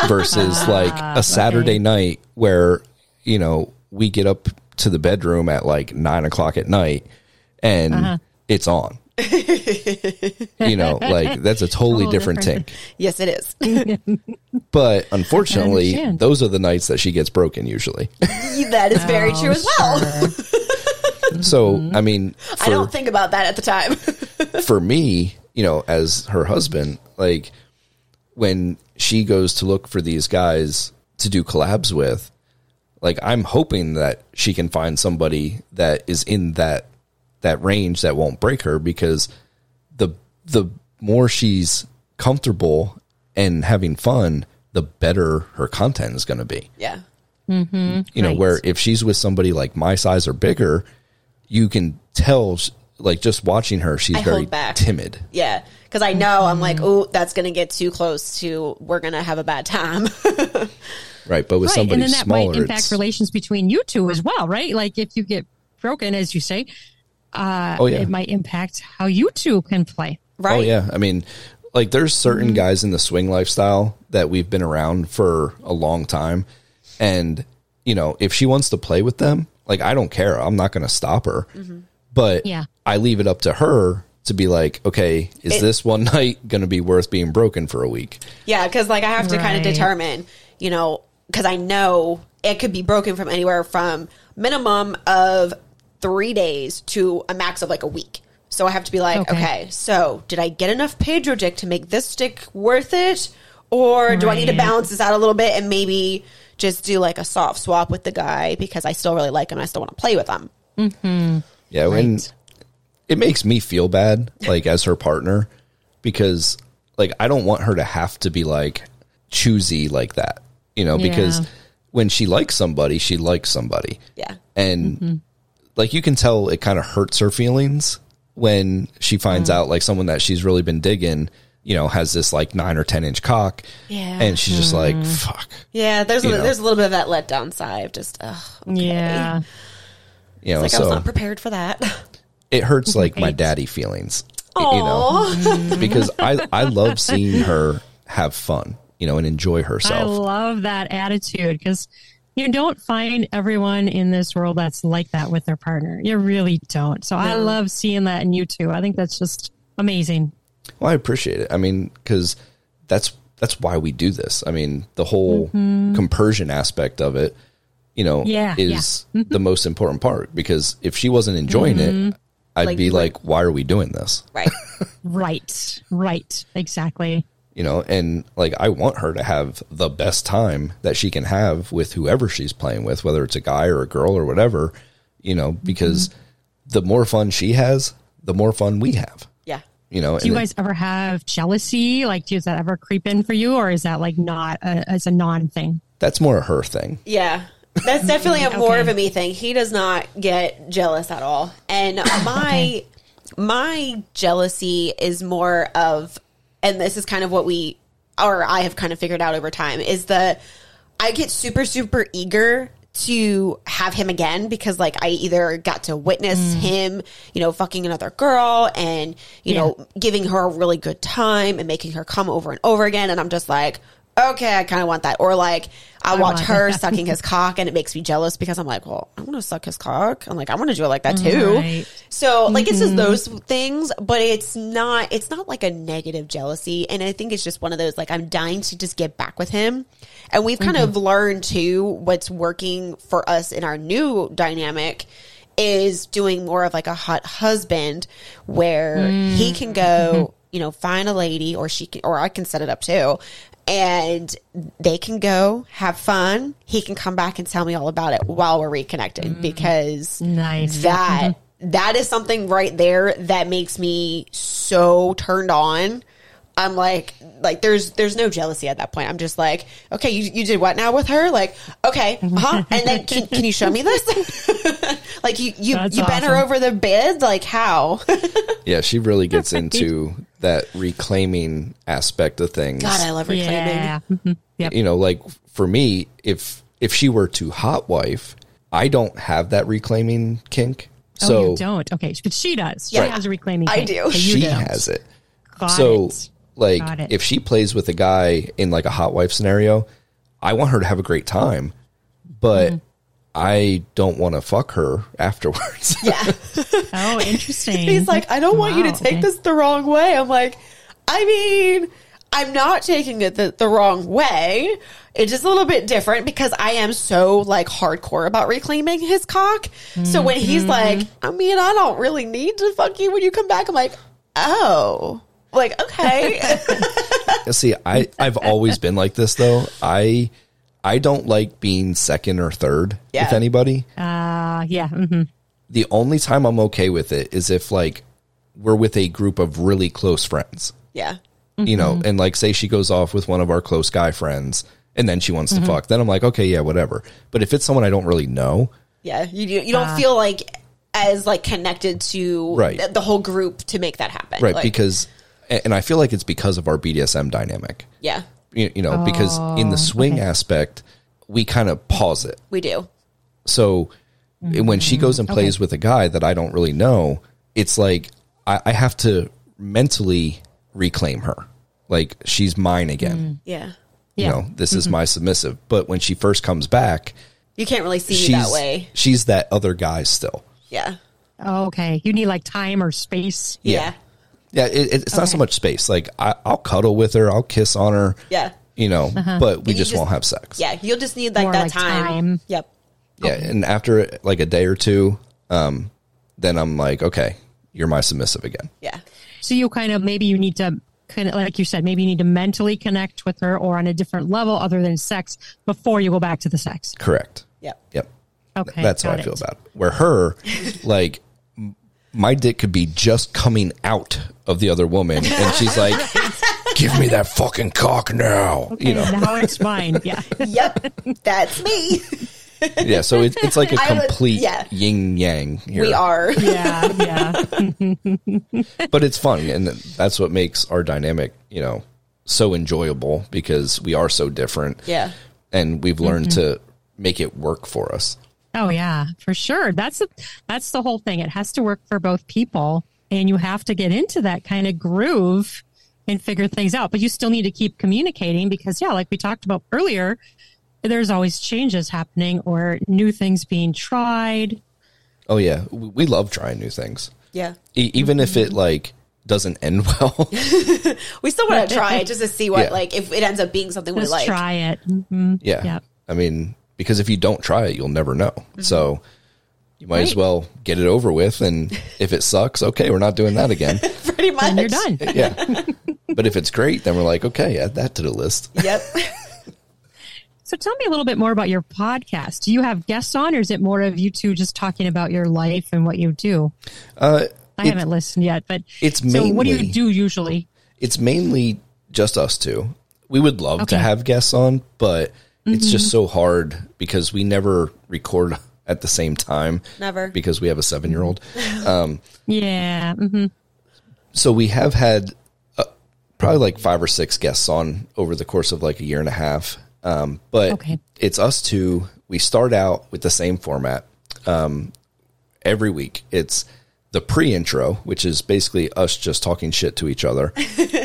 versus ah, like a Saturday night where, you know, we get up to the bedroom at like nine o'clock at night and uh-huh. it's on. you know, like that's a totally Total different, different. tink. yes, it is. But unfortunately, those are the nights that she gets broken usually. that is very true as well. Oh, so, I mean, I don't think about that at the time. for me, you know, as her husband, like when she goes to look for these guys to do collabs with, like I'm hoping that she can find somebody that is in that that range that won't break her because the the more she's comfortable and having fun, the better her content is going to be. Yeah. Mm-hmm. You know, Right. where if she's with somebody like my size or bigger, you can tell, like just watching her, she's I very back. timid. Yeah. Because I know I'm like, oh, that's going to get too close to, we're going to have a bad time. Right. But with right, somebody and then that smaller, might impact it's, relations between you two as well, right? Like if you get broken, as you say, uh, Oh, yeah. it might impact how you two can play. right. Oh yeah, I mean, like there's certain Mm-hmm. guys in the swing lifestyle that we've been around for a long time, and you know, if she wants to play with them, like I don't care. I'm not going to stop her, but Yeah. I leave it up to her to be like, okay, is It- this one night going to be worth being broken for a week? Yeah, because like I have to kind of determine, you know, because I know it could be broken from anywhere from minimum of three days to a max of like a week. So I have to be like, okay, Okay. so did I get enough Pedro dick to make this stick worth it? Or do I need to balance this out a little bit and maybe just do like a soft swap with the guy because I still really like him and I still want to play with him? Mm-hmm. Yeah, when it makes me feel bad, like as her partner, because like I don't want her to have to be like choosy like that, you know, because Yeah. when she likes somebody, she likes somebody. Yeah. And mm-hmm. like you can tell it kind of hurts her feelings when she finds out like someone that she's really been digging, you know, has this like nine or 10 inch cock. Yeah. And she's just like, hmm. fuck. Yeah, there's a, You know. there's a little bit of that letdown side of just, ugh, okay. Yeah. You know, Like I was so not prepared for that. it hurts like my daddy feelings. y- You know, because I I love seeing her have fun, you know, and enjoy herself. I love that attitude because you don't find everyone in this world that's like that with their partner. You really don't. So I love seeing that in you too. I think that's just amazing. Well, I appreciate it. I mean, because that's that's why we do this. I mean, the whole compersion aspect of it, you know, Mm-hmm. Yeah, is the most important part. Because if she wasn't enjoying Mm-hmm. it, I'd Like- be like, why are we doing this? right. Right. Right. Exactly. You know, and like I want her to have the best time that she can have with whoever she's playing with, whether it's a guy or a girl or whatever. You know, because Mm-hmm. the more fun she has, the more fun we have. Yeah. You know, Do you and it- guys ever have jealousy? Like, does that ever creep in for you, or is that like not a, as a non thing? that's more a her thing. Yeah. That's definitely a more Okay. of a me thing. He does not get jealous at all. And my my jealousy is more of and this is kind of what we or I have kind of figured out over time is the I get super super eager to have him again because like I either got to witness mm. him, you know, fucking another girl and you Yeah. know giving her a really good time and making her come over and over again and I'm just like okay, I kind of want that. Or like, I, watch her that. sucking his cock and it makes me jealous because I'm like, well, I want to suck his cock. I'm like, I want to do it like that too. Right. So like, it's just mm-hmm. those things, but it's not, it's not like a negative jealousy. And I think it's just one of those, like, I'm dying to just get back with him. And we've kind of mm-hmm. learned too what's working for us in our new dynamic is doing more of like a hot husband where he mm. can go, mm-hmm. you know, find a lady or she can, or I can set it up too. And they can go have fun. He can come back and tell me all about it while we're reconnected mm. because Nice. that mm-hmm. that is something right there that makes me so turned on. I'm like, like there's there's no jealousy at that point. I'm just like, okay, you, you did what now with her? Like, okay, huh? And then can, can you show me this? like you you That's you bent her over the bed? Like how? Yeah, she really gets into that reclaiming aspect of things. God, I love reclaiming. Yeah. Mhm. Yep. you know, like for me, if if she were to hot wife, I don't have that reclaiming kink. oh, So you don't. Okay, but she does. Yeah. she has a reclaiming. I kink, do. but she don't. has it. Got so it. Like if she plays with a guy in like a hot wife scenario, I want her to have a great time, but Mm-hmm. I don't want to fuck her afterwards. Yeah. Oh, interesting. He's like, I don't want you to take okay. this the wrong way. I'm like, I mean, I'm not taking it the, the wrong way. It's just a little bit different because I am so like hardcore about reclaiming his cock. So when he's Mm-hmm. like, I mean, I don't really need to fuck you when you come back, I'm like, oh, like, okay. See, I I've always been like this though. I I don't like being second or third Yeah. with anybody. Uh, yeah. Mm-hmm. the only time I'm okay with it is if like we're with a group of really close friends. yeah. you know, and like say she goes off with one of our close guy friends and then she wants to fuck, then I'm like, okay, yeah, whatever. But if it's someone I don't really know, Yeah, you you you don't feel like as like connected to Right. the, the whole group to make that happen. right? Like, because, and I feel like it's because of our BDSM dynamic, yeah, you, you know, because in the oh, swing aspect, we kind of pause it. we do. So when she goes and mm-hmm. plays with a guy that I don't really know, it's like I, I have to mentally reclaim her. Like she's mine again. Mm. Yeah, You Yeah. know, this is mm-hmm. my submissive. But when she first comes back, you can't really see me she's that way. she's that other guy still. Yeah, Oh, okay. You need like time or space. yeah, Yeah, it, it's not so much space. Like I, I'll cuddle with her, I'll kiss on her. yeah, You know, but we just, just- won't have sex. yeah. You'll just need like More that like time. time. Yep. Yeah, and after like a day or two, um, then I'm like, okay, you're my submissive again. Yeah. So you kind of maybe you need to kind of like you said, maybe you need to mentally connect with her or on a different level other than sex before you go back to the sex. Correct. Yep. Yep. Okay. That's how I got feel about it. Where her, like, m- my dick could be just coming out of the other woman, and she's like, "Give me that fucking cock now," you know. now it's mine. Yeah. Yep. That's me. Yeah. So it's it's like a I would- complete yeah. yin yang here. We are. Yeah. Yeah. but it's fun, and that's what makes our dynamic, you know, so enjoyable because we are so different. Yeah. and we've learned mm-hmm. to make it work for us. Oh yeah, for sure. That's the that's the whole thing. It has to work for both people, and you have to get into that kind of groove and figure things out. But you still need to keep communicating because, yeah, like we talked about earlier, there's always changes happening or new things being tried. Oh yeah, we we love trying new things, Yeah. e- even if it like doesn't end well. We still want to try it just to see what Yeah. like if it ends up being something Let's we like. try it. Mhm. Yeah. Yep. I mean, because if you don't try it, you'll never know. So you might as well get it over with. And if it sucks, okay, we're not doing that again. Pretty much. And you're done. yeah. But if it's great, then we're like, okay, add that to the list. Yep. So tell me a little bit more about your podcast. Do you have guests on, or is it more of you two just talking about your life and what you do? Uh, I haven't listened yet, but it's so. What do you do usually? it's mainly just us two. We would love to Okay. Mm-hmm. have guests on, but it's just so hard because we never record at the same time. Never. Because we have a seven year old. Yeah. hmm so we have had uh, probably like five or six guests on over the course of like a year and a half. Um, but Okay. it's us two. We start out with the same format um, every week. It's the pre intro, which is basically us just talking shit to each other.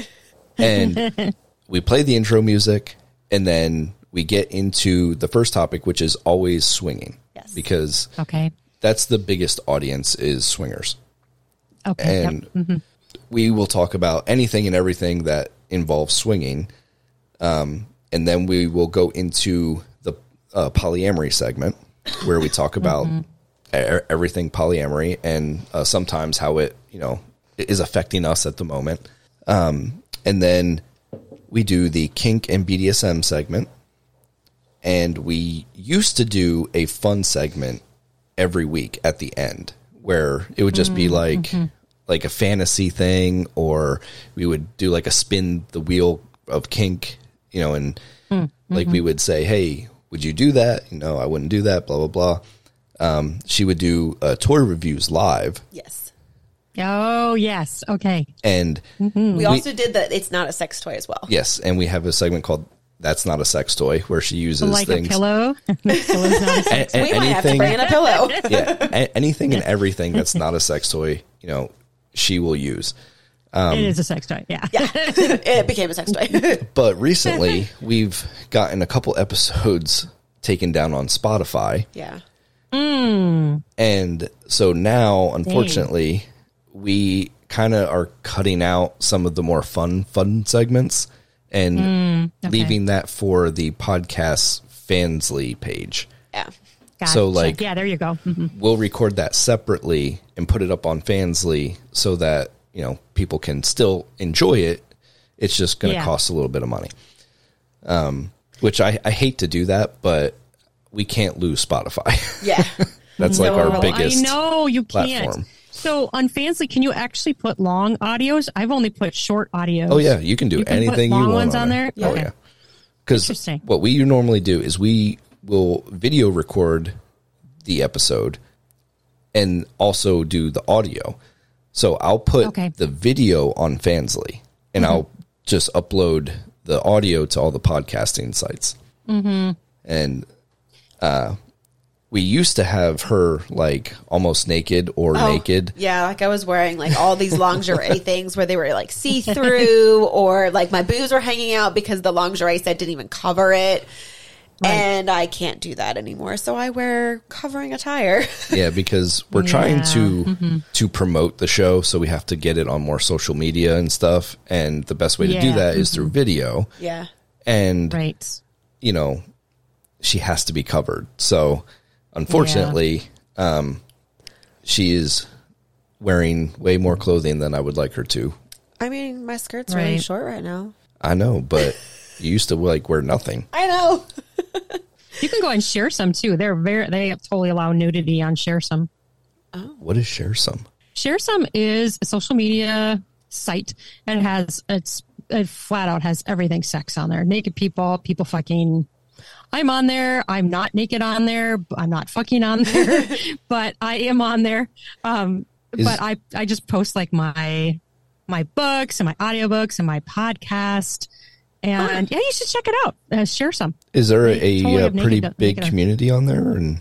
and we play the intro music, and then we get into the first topic, which is always swinging. Yes. Because Okay. that's the biggest audience is swingers Okay. and yep. we will talk about anything and everything that involves swinging. Um, and then we will go into the uh, polyamory segment where we talk about e- everything polyamory and uh, sometimes how it, you know, is affecting us at the moment. Um, and then we do the kink and BDSM segment. And we used to do a fun segment every week at the end where it would just be mm, like mm-hmm. like a fantasy thing or we would do like a spin the wheel of kink you know and hmm, like we mm-hmm. would say hey would you do that you know i wouldn't do that blah blah blah um, she would do uh, toy reviews live yes. Oh yes. Okay. and mm-hmm. We also did that it's not a sex toy as well. yes and we have a segment called that's not a sex toy where she uses like things a pillow. Not a sex- A- a- We might have to anything- bring in a pillow. yeah a- anything and everything that's not a sex toy you know she will use um, it is a sex toy. Yeah. yeah. it became a sex toy. But recently, we've gotten a couple episodes taken down on Spotify. yeah. Mm. And so now, unfortunately, we kind of are cutting out some of the more fun, fun segments and leaving that for the podcast Fansly page. Yeah. Gotcha. So, like- yeah, there you go. Mhm. We'll record that separately and put it up on Fansly so that, you know, people can still enjoy it. It's just going to Yeah. cost a little bit of money. Um, which I, I hate to do that, but we can't lose Spotify. Yeah. That's like our biggest I know you can't. platform. So on Fansly, can you actually put long audios? I've only put short audios. Oh yeah, you can do You can put anything you long want ones on there? Oh Okay. yeah, because what we normally do is we will video record the episode and also do the audio. So I'll put Okay. the video on Fansly and I'll just upload the audio to all the podcasting sites. Mm-hmm. And uh, we used to have her like almost naked or Oh, naked. Yeah, like I was wearing like all these lingerie things where they were like see through, or like my boobs were hanging out because the lingerie set didn't even cover it. And I can't do that anymore, so I wear covering attire. Yeah, because we're trying Yeah. to mm-hmm. to promote the show, so we have to get it on more social media and stuff. And the best way to do Yeah. that is mm-hmm. through video. yeah, And Right. you know, she has to be covered. So, unfortunately, um, she is wearing way more clothing than I would like her to. I mean my skirt's really Right. short right now. I know, but you used to like wear nothing. I know. You can go and Sharesome too. They're very they totally allow nudity on Sharesome. What is Sharesome? Share some is a social media site and it has it's it flat out has everything sex on there. Naked people, people fucking. I'm on there. I'm not naked on there. I'm not fucking on there, but I am on there. Um, Is- but I I just post like my my books and my audiobooks and my podcast. And yeah, you should check it out. Uh, Sharesome. Is there a, totally uh pretty naked- big naked- community on there? And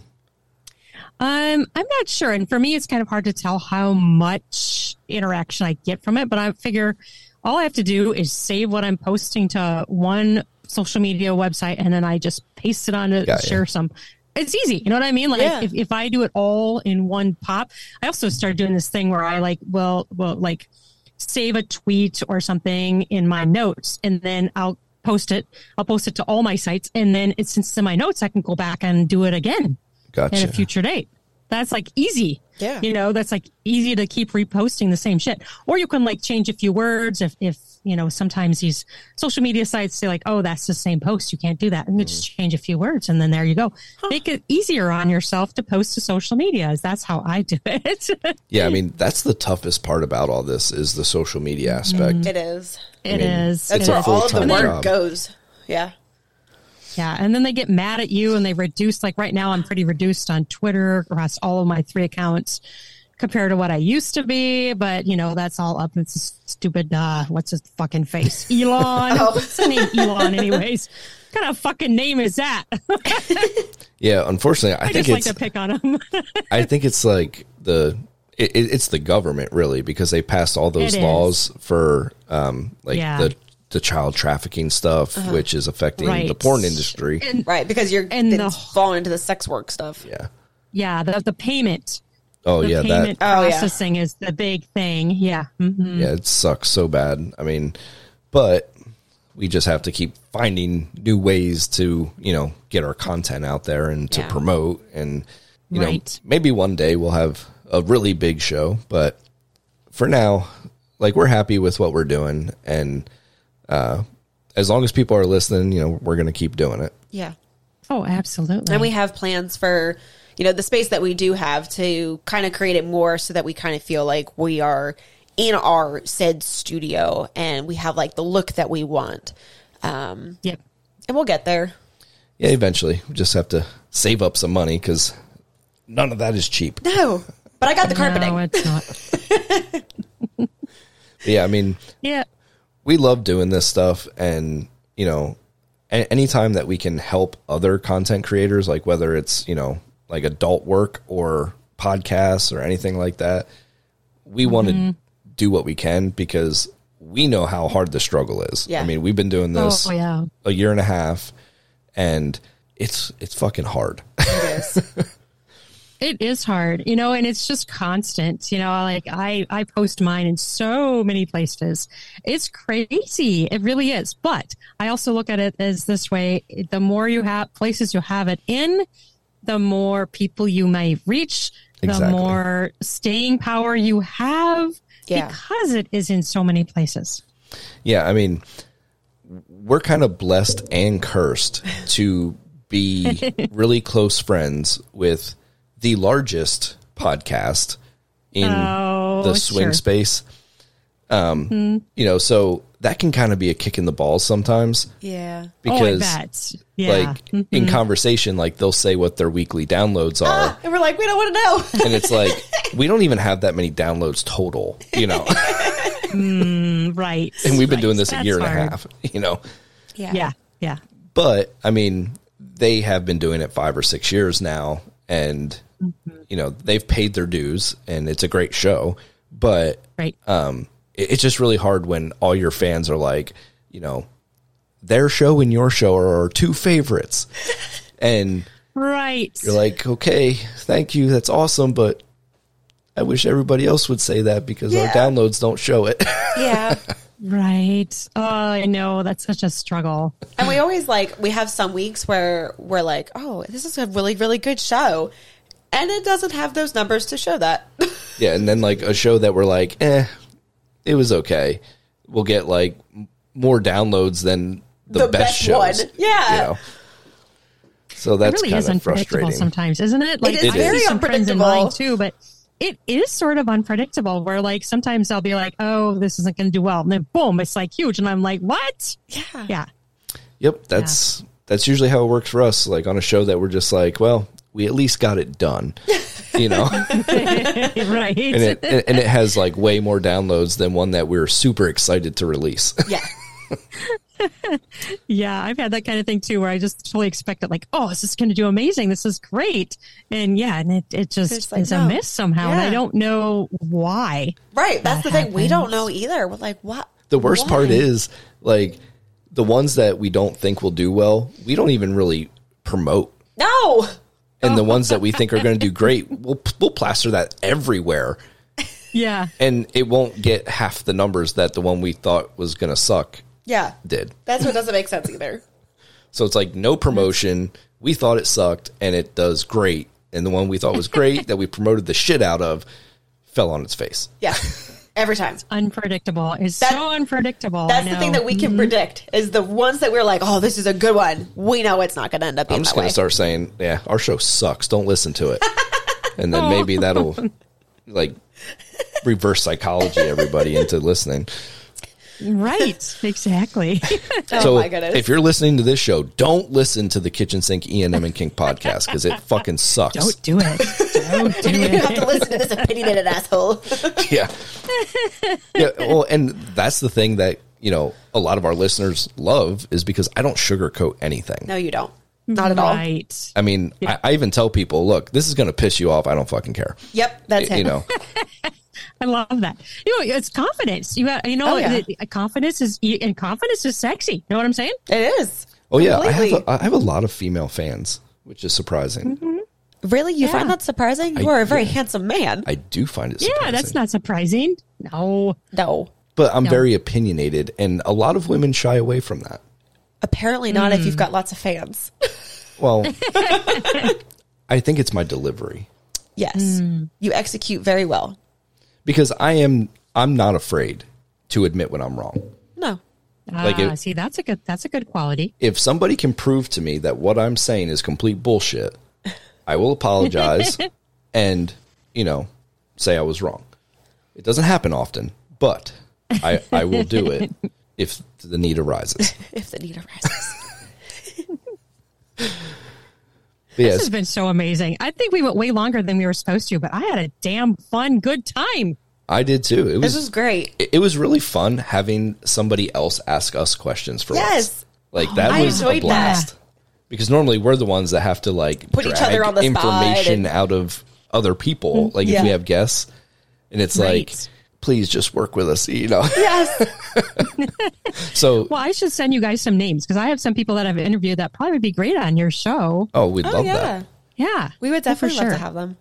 Um, I'm not sure. And for me, it's kind of hard to tell how much interaction I get from it, but I figure all I have to do is save what I'm posting to one social media website and then I just paste it on to Got ya. Sharesome. It's easy. You know what I mean? Like Yeah. if, if I do it all in one pop, I also started doing this thing where I like, well, well, like save a tweet or something in my notes and then I'll post it. I'll post it to all my sites. And then it's since it's in my notes, I can go back and do it again gotcha. at a future date. That's like easy. Yeah. You know, that's like easy to keep reposting the same shit. Or you can like change a few words if, if, you know, sometimes these social media sites say like, oh, that's the same post. You can't do that. And you just mm-hmm. change a few words and then there you go. Make it easier on yourself to post to social media. Is that's how I do it. Yeah, I mean that's the toughest part about all this is the social media aspect. It is. It mean, is. That's It where is. all of the full-time work job. goes. Yeah. Yeah, and then they get mad at you and they reduce. Like right now, I'm pretty reduced on Twitter across all of my three accounts compared to what I used to be. But you know, that's all up. It's a stupid. Uh, what's his fucking face? Elon. What's the name? Elon. Anyways, what kind of fucking name is that? Yeah, unfortunately, I, I think just like it's to pick on him. I think it's like the it, it- it's the government really because they passed all those It is. laws for um like Yeah. the the child trafficking stuff, which is affecting the porn industry. and Right. Because you're And the- it's falling into the sex work stuff. yeah. yeah, the the payment. Oh The yeah, payment that Oh, yeah. processing is the big thing. Yeah. hmm yeah, it sucks so bad. I mean, but we just have to keep finding new ways to, you know, get our content out there and to Yeah. promote and you know, maybe one day we'll have a really big show, but for now, like we're happy with what we're doing and uh as long as people are listening, you know, we're going to keep doing it. Yeah. Oh, absolutely. And we have plans for, you know, the space that we do have to kind of create it more so that we kind of feel like we are in our said studio and we have like the look that we want. Um, Yep. and we'll get there. Yeah, eventually. We just have to save up some money cuz none of that is cheap. No, but I got the carpeting. No, it's not. Yeah, I mean, Yeah. We love doing this stuff and you know a- anytime that we can help other content creators like whether it's you know like adult work or podcasts or anything like that we want to mm-hmm. do what we can because we know how hard the struggle is Yeah. i mean we've been doing oh, this Oh, yeah. a year and a half and it's it's fucking hard It is. It is hard, you know, and it's just constant, you know, like I, I post mine in so many places. It's crazy. It really is. But I also look at it as this way. The more you have places you have it in, the more people you may reach, the more staying power you have Yeah. because it is in so many places. Yeah, I mean, we're kind of blessed and cursed to be really close friends with the largest podcast in Oh, the swing sure. space. Um, you know, so that can kind of be a kick in the balls sometimes Yeah. because oh, I bet. Yeah. Mm-hmm. like in conversation, like they'll say what their weekly downloads are. And we're like, we don't want to know. and it's like we don't even have that many downloads total, you know. right. and we've been Right. doing this a That's year and hard. a half, you know. Yeah. Yeah. Yeah. But I mean, they have been doing it five or six years now, and you know they've paid their dues, and it's a great show. But Right. um, it, it's just really hard when all your fans are like, you know, their show and your show are our two favorites, and right. you're like, okay, thank you, that's awesome, but I wish everybody else would say that because our downloads don't show it. yeah. right. Oh, I know. That's such a struggle. And we always like, we have some weeks where we're like, oh, this is a really, really good show. And it doesn't have those numbers to show that. Yeah, and then like a show that we're like, eh, it was okay. We'll get like more downloads than the, The best, best shows. one. Yeah. You know? So that's it really kind is of unpredictable frustrating. sometimes, isn't it? Like it is I see very some friends in unpredictable. mine too, but it is sort of unpredictable. Where like sometimes I'll be like, "Oh, this isn't going to do well," and then boom, it's like huge, and I'm like, "What?" Yeah. Yeah, Yep, that's that's usually how it works for us. Like on a show that we're just like, well, we at least got it done, you know, right. and it and and it has like way more downloads than one that we're super excited to release. Yeah. yeah, I've had that kind of thing too, where I just totally expect it, like, "Oh, this is going to do amazing. This is great," and yeah, and it it just like, is no. a miss somehow, and I don't know why. Right. That's the That thing. We don't know either. We're like, what? The worst part is like the ones that we don't think will do well, we don't even really promote. No. And the ones that we think are going to do great, we'll we'll plaster that everywhere, Yeah, and it won't get half the numbers that the one we thought was going to suck Yeah. did. That's what doesn't make sense either. So it's like no promotion. We thought it sucked, and it does great. And the one we thought was great that we promoted the shit out of fell on its face. Yeah. Every time. unpredictable. It's That- so unpredictable. That's the thing that we can mm-hmm. predict is the ones that we're like, oh, this is a good one. We know it's not going to end up I'm just going to start saying, yeah, our show sucks. Don't listen to it. and then oh. maybe that'll like reverse psychology everybody into listening. Right, exactly. oh so my goodness. if you're listening to this show, don't listen to the Kitchen Sink E and M and Kink podcast because it fucking sucks. don't do it. Don't do it. you have to listen to this opinionated asshole. yeah, yeah. Well, and that's the thing that you know a lot of our listeners love is because I don't sugarcoat anything. no, you don't. Not at all. Right. I mean, I, I even tell people, look, this is going to piss you off. I don't fucking care. Yep, that's him. You know, I love that. You know, it's confidence. You got, you know, Oh, yeah. confidence is and confidence is sexy. You know what I'm saying? it is. oh yeah, I have a, I have a lot of female fans, which is surprising. Really? You Yeah. find that surprising? I- You are a very yeah. handsome man. I do find it. Surprising. Yeah, that's not surprising. No. no. But I'm No. very opinionated, and a lot of women shy away from that. Apparently not if you've Hmm. got lots of fans. Well, I think it's my delivery Yes. Hmm. You execute very well. Because I am I'm not afraid to admit when I'm wrong. No. Like ah, it- see, that's a good. That's a good quality. If somebody can prove to me that what I'm saying is complete bullshit, I will apologize and, you know, say I was wrong. It doesn't happen often, but I I will do it if the need arises. If the need arises. But This yes, has been so amazing. I think we went way longer than we were supposed to, but I had a damn fun, good time. I did too. It this was was great. it, it was really fun having somebody else ask us questions for Yes. us. Like that I was a blast. that. Because normally we're the ones that have to like Put each other on the spot information and- out of other people. Like if we have guests, and it's like, Right. Please just work with us. You know. Yes. so Well, I should send you guys some names because I have some people that I've interviewed that probably would be great on your show. oh, we'd oh love yeah. that, Yeah, We would Oh, for definitely love sure. to have them.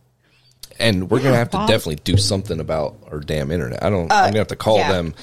and we're gonna have to definitely do something about our damn internet. I don't. I'm gonna have to call uh, yeah. them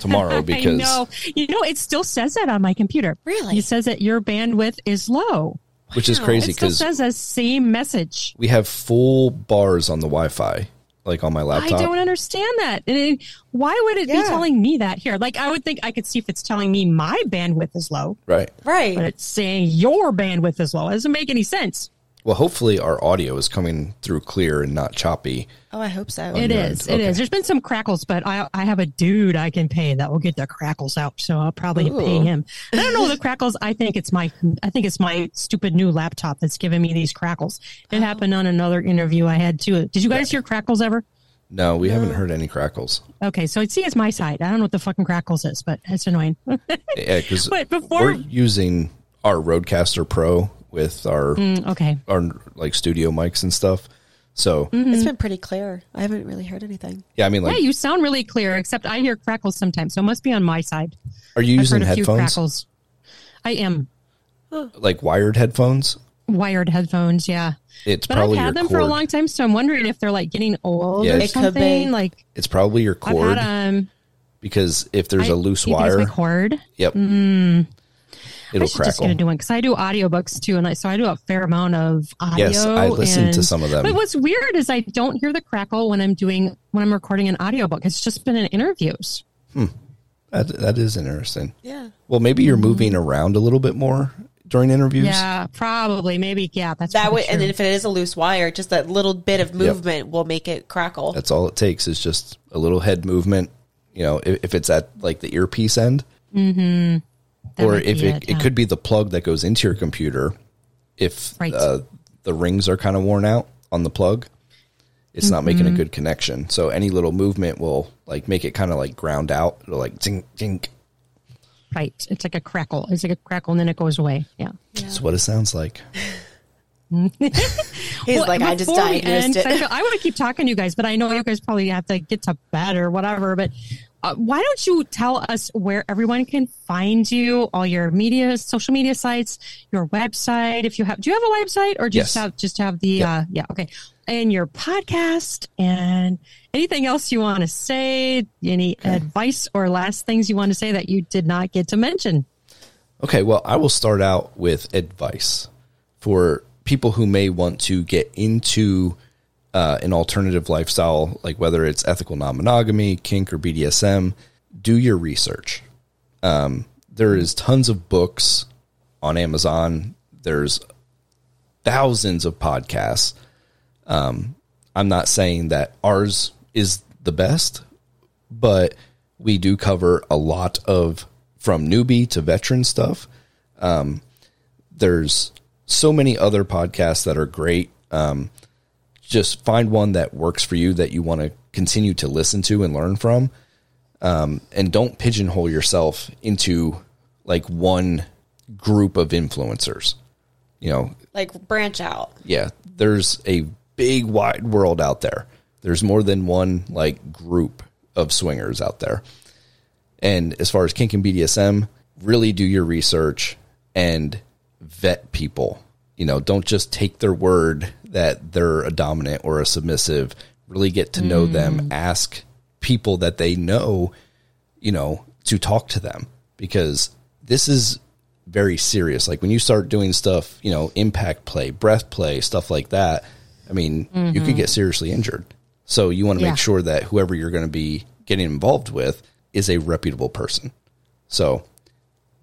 tomorrow I because know. You know, it still says that on my computer. Really? It says that your bandwidth is low. which is Wow. crazy It still says the same message. we have full bars on the Wi-Fi, like on my laptop. I don't understand that. And it, why would it Yeah. be telling me that here? Like, I would think I could see if it's telling me my bandwidth is low, Right. Right. But it's saying your bandwidth is low. It doesn't make any sense. Well, hopefully our audio is coming through clear and not choppy. Oh, I hope so. It is. End. It okay. is. There's been some crackles, but I I have a dude I can pay that will get the crackles out. So I'll probably oh. pay him. I don't know the crackles. I think it's my I think it's my stupid new laptop that's giving me these crackles. It oh. happened on another interview I had too. Did you guys hear crackles ever? No, we haven't heard any crackles. Okay, so I see, it's my side. I don't know what the fucking crackles is, but it's annoying. Yeah, because before- we're using our RODECaster Pro with our okay, our like studio mics and stuff. So It's been pretty clear. I haven't really heard anything. yeah, I mean, like, yeah, you sound really clear. Except I hear crackles sometimes, so it must be on my side. are you I've using heard a few headphones? crackles. I am Like wired headphones? wired headphones. Yeah. It's But I've probably your had them cord. for a long time, so I'm wondering if they're like getting old Yeah, or it something. Like It's probably your I've cord had um, because if there's I- a loose you think it's wire, my cord. yep, I it'll should just crackle. get a new one because I do audiobooks too, and I, so I do a fair amount of audio. Yes, I listen to some of them. But what's weird is I don't hear the crackle when I'm doing when I'm recording an audiobook. It's just been in interviews. Hmm. That, that is interesting. Yeah. Well, maybe you're moving around a little bit more during interviews. Yeah, probably, maybe. Yeah, that's That probably way, and then if it is a loose wire, just that little bit of movement will make it crackle. That's all it takes is just a little head movement. You know, if, if it's at like the earpiece end, That or if it, it, it could be the plug that goes into your computer. If Right. uh, the rings are kind of worn out on the plug, it's not making Mm-hmm. a good connection. So any little movement will like make it kind of like ground out. It'll like zing, zing. right. It's like a crackle. It's like a crackle, and then it goes away. Yeah. That's what it sounds like. He's Well, like, I just before diagnosed end, 'cause I, it. feel- I want to keep talking to you guys, but I know you guys probably have to get to bed or whatever. But uh, why don't you tell us where everyone can find you, all your media, social media sites, your website? If you have, do you have a website or just Yes. have just have the? Uh, yeah, okay, and your podcast and anything else you want to say? Any advice or last things you want to say that you did not get to mention? Okay, well, I will start out with advice for people who may want to get into uh, an alternative lifestyle, like whether it's ethical non monogamy, kink, or BDSM. Do your research. Um, there is tons of books on Amazon. There's thousands of podcasts. Um, I'm not saying that ours is the best, but we do cover a lot of from newbie to veteran stuff. Um, there's so many other podcasts that are great. Um, just find one that works for you that you want to continue to listen to and learn from. Um, and don't pigeonhole yourself into like one group of influencers. You know, Like branch out. yeah, there's a big wide world out there. There's more than one like group of swingers out there. And as far as kink and BDSM, really do your research and vet people. You know, don't just take their word that they're a dominant or a submissive. Really get to know mm. them. Ask people that they know, you know, to talk to them because this is very serious. Like when you start doing stuff, you know, impact play, breath play, stuff like that, I mean, you could mm-hmm. get seriously injured. So you want to Yeah. make sure that whoever you're going to be getting involved with is a reputable person. So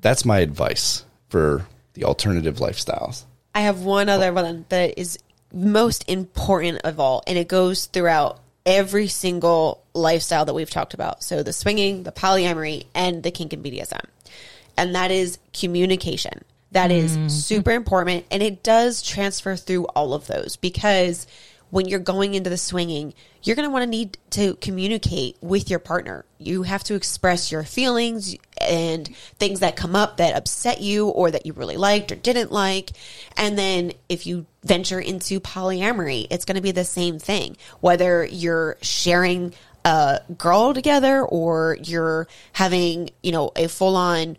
that's my advice for the alternative lifestyles. I have one other one that is most important of all, and it goes throughout every single lifestyle that we've talked about. So the swinging, the polyamory, and the kink and BDSM. And that is communication. That is mm. super important. And it does transfer through all of those because when you're going into the swinging, you're going to want to need to communicate with your partner. You have to express your feelings and things that come up that upset you or that you really liked or didn't like. And then if you venture into polyamory, it's going to be the same thing. Whether you're sharing a girl together or you're having, you know, a full on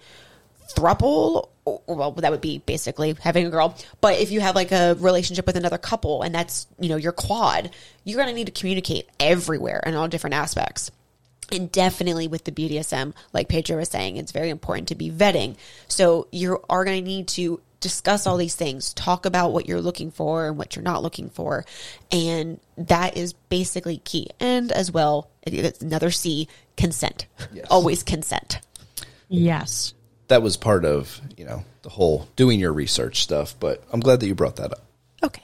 thruple well that would be basically having a girl but if you have like a relationship with another couple and that's you know your quad you're going to need to communicate everywhere in all different aspects and definitely with the BDSM, like Pedro was saying, it's very important to be vetting. So you are going to need to discuss all these things, talk about what you're looking for and what you're not looking for. And that is basically key. And as well, another C, consent. Always consent. Yes. That was part of, you know, the whole doing your research stuff, but I'm glad that you brought that up. Okay.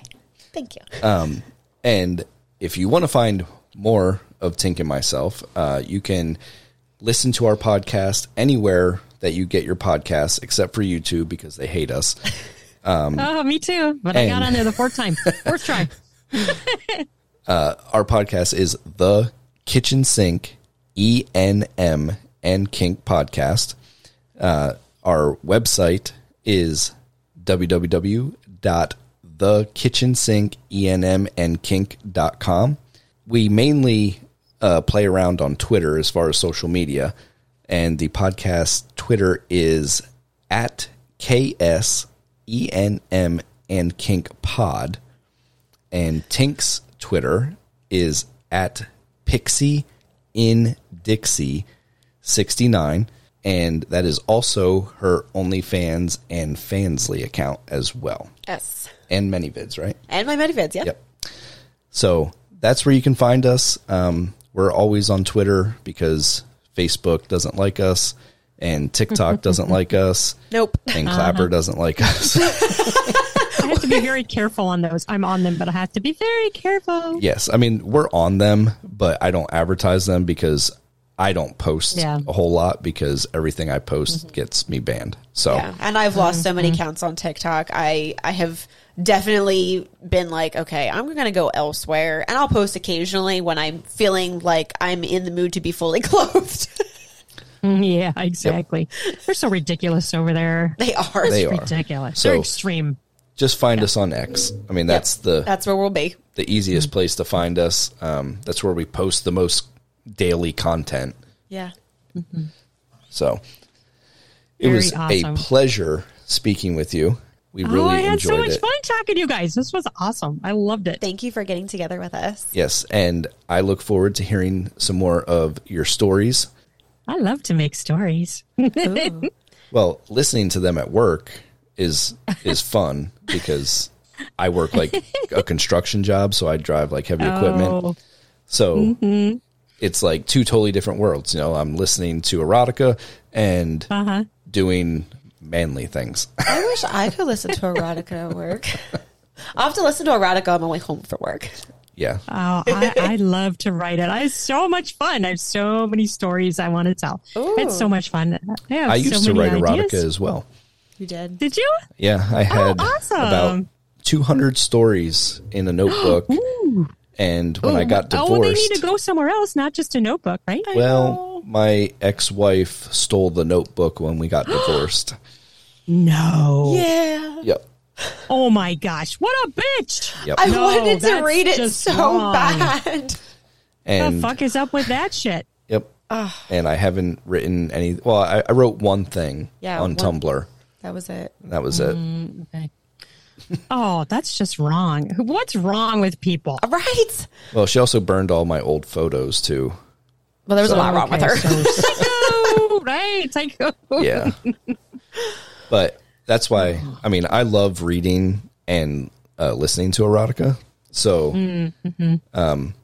Thank you. Um, and if you want to find more of Tink and myself, uh, you can listen to our podcast anywhere that you get your podcasts, except for YouTube because they hate us. Um, oh, me too. But I got on there the fourth time. Fourth try. Uh, our podcast is the Kitchen Sink E N M and Kink podcast. Uh, our website is www.thekitchensinkenmandkink.com. We mainly uh, play around on Twitter as far as social media, and the podcast Twitter is at KSENM and Kink Pod. And Tink's Twitter is at Pixie in Dixie 69. And that is also her OnlyFans and Fansly account as well. Yes. And ManyVids, right? And my ManyVids, yeah. Yep. So that's where you can find us. Um, we're always on Twitter because Facebook doesn't like us and TikTok doesn't like us Nope. and Clapper doesn't like us. I have to be very careful on those. I'm on them, but I have to be very careful. Yes, I mean we're on them, but I don't advertise them because I don't post Yeah. a whole lot because everything I post mm-hmm. gets me banned. So Yeah, and I've lost so many mm-hmm. counts on TikTok. I I have definitely been like, okay, I'm going to go elsewhere, and I'll post occasionally when I'm feeling like I'm in the mood to be fully clothed. Yeah, exactly. They're so ridiculous over there. they are. They It's are. ridiculous. So- They're extreme. just find us on X. I mean that's the That's where we'll be. the easiest mm-hmm. place to find us. Um, that's where we post the most daily content. Yeah. Mm-hmm. So it Very was awesome. a pleasure speaking with you. We oh, really oh, I had so much it. fun talking to you guys. This was awesome. I loved it. Thank you for getting together with us. Yes, and I look forward to hearing some more of your stories. I love to make stories. Well, listening to them at work is is fun because I work like a construction job, so I drive like heavy equipment. Oh, So mm-hmm. It's like two totally different worlds. You know, I'm listening to erotica and uh-huh. doing manly things. I wish I could listen to erotica at work. I'll have to listen to erotica on my way home for work. yeah. Oh, I, I love to write it. I have so much fun. I have so many stories I want to tell. It's so much fun. I, have I used so to many write ideas. erotica as well. You did. Did you? Yeah, I had Oh, awesome. about 200 stories in a notebook. and when oh, I got divorced, Oh, well, they need to go somewhere else, not just a notebook, right? well, my ex-wife stole the notebook when we got divorced. No. Yeah. Yep. Oh my gosh, what a bitch! Yep. I No, wanted to read it so wrong. bad. the fuck is up with that shit? yep. And I haven't written any. Well, I, I wrote one thing Yeah, on one- Tumblr. That was it. That was it. Mm, okay. Oh, that's just wrong. What's wrong with people? Right. Well, she also burned all my old photos too. Well, there was a lot wrong with her. so psycho, right? Psycho. Yeah. but that's why, I mean, I love reading and uh, listening to erotica. So um,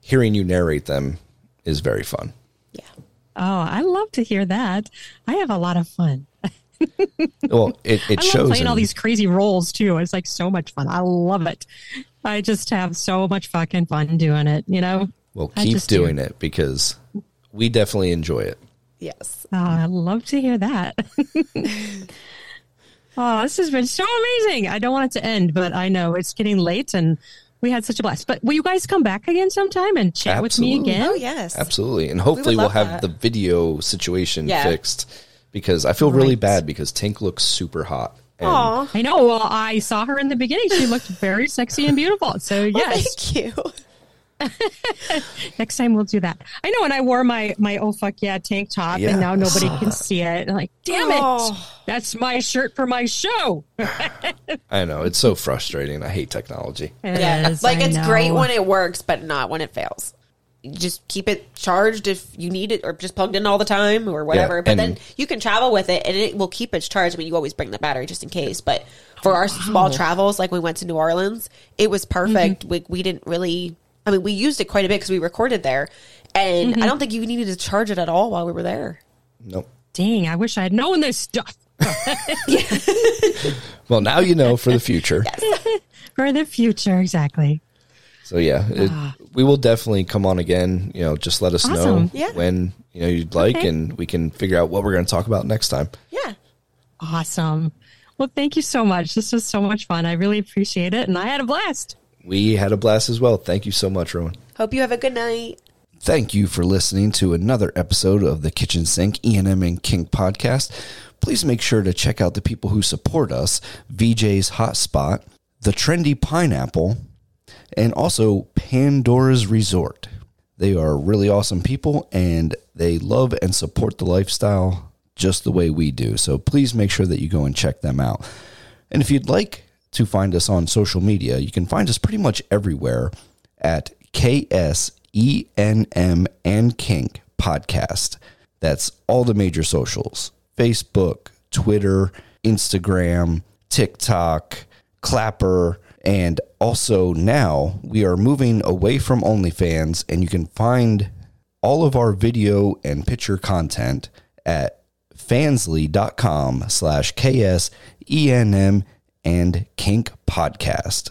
hearing you narrate them is very fun. yeah. Oh, I love to hear that. I have a lot of fun. Well, it, it I shows. love playing all these crazy roles too. It's like so much fun. I love it. I just have so much fucking fun doing it. You know. well, I keep just do. doing it because we definitely enjoy it. Yes. Oh, I love to hear that. oh, this has been so amazing. I don't want it to end, but I know it's getting late and we had such a blast. But will you guys come back again sometime and chat with me Absolutely. again? Oh, yes. Absolutely. And hopefully we'll love have that. the video situation Yeah. fixed because I feel really bad because Tink looks super hot. And Aw. I know. Well, I saw her in the beginning. She looked very sexy and beautiful. So yes, Thank you. next time we'll do that. I know. And I wore my my oh fuck yeah tank top, Yeah, and now nobody can that. see it. And I'm like, damn it, Oh. that's my shirt for my show. I know. It's so frustrating. I hate technology. Yeah. Yes, like I it's know. great when it works, but not when it fails. You Just keep it charged if you need it, or just plugged in all the time, or whatever. Yeah, but then you can travel with it, and it will keep its charge. I mean, you always bring the battery just in case. But for our small travels, like we went to New Orleans, it was perfect. Mm-hmm. We we didn't really. I mean, we used it quite a bit because we recorded there, and Mm-hmm. I don't think you needed to charge it at all while we were there. Nope. Dang, I wish I had known this stuff. Well, now you know for the future. For the future, exactly. So yeah, it, we will definitely come on again. You know, just let us know Yeah. when you know you'd like, Okay. and we can figure out what we're going to talk about next time. Yeah. Awesome. Well, thank you so much. This was so much fun. I really appreciate it. And I had a blast. We had a blast as well. Thank you so much, Ruan. Hope you have a good night. Thank you for listening to another episode of the Kitchen Sink ENM and Kink podcast. Please make sure to check out the people who support us, VJ's Hotspot, The Trendy Pineapple, and also Pandora's Resort. They are really awesome people and they love and support the lifestyle just the way we do. So please make sure that you go and check them out. And if you'd like to find us on social media, you can find us pretty much everywhere at KSENM and Kink Podcast. That's all the major socials Facebook, Twitter, Instagram, TikTok, Clapper, and also now we are moving away from OnlyFans, and you can find all of our video and picture content at fansly.com slash KSENM and Kink Podcast.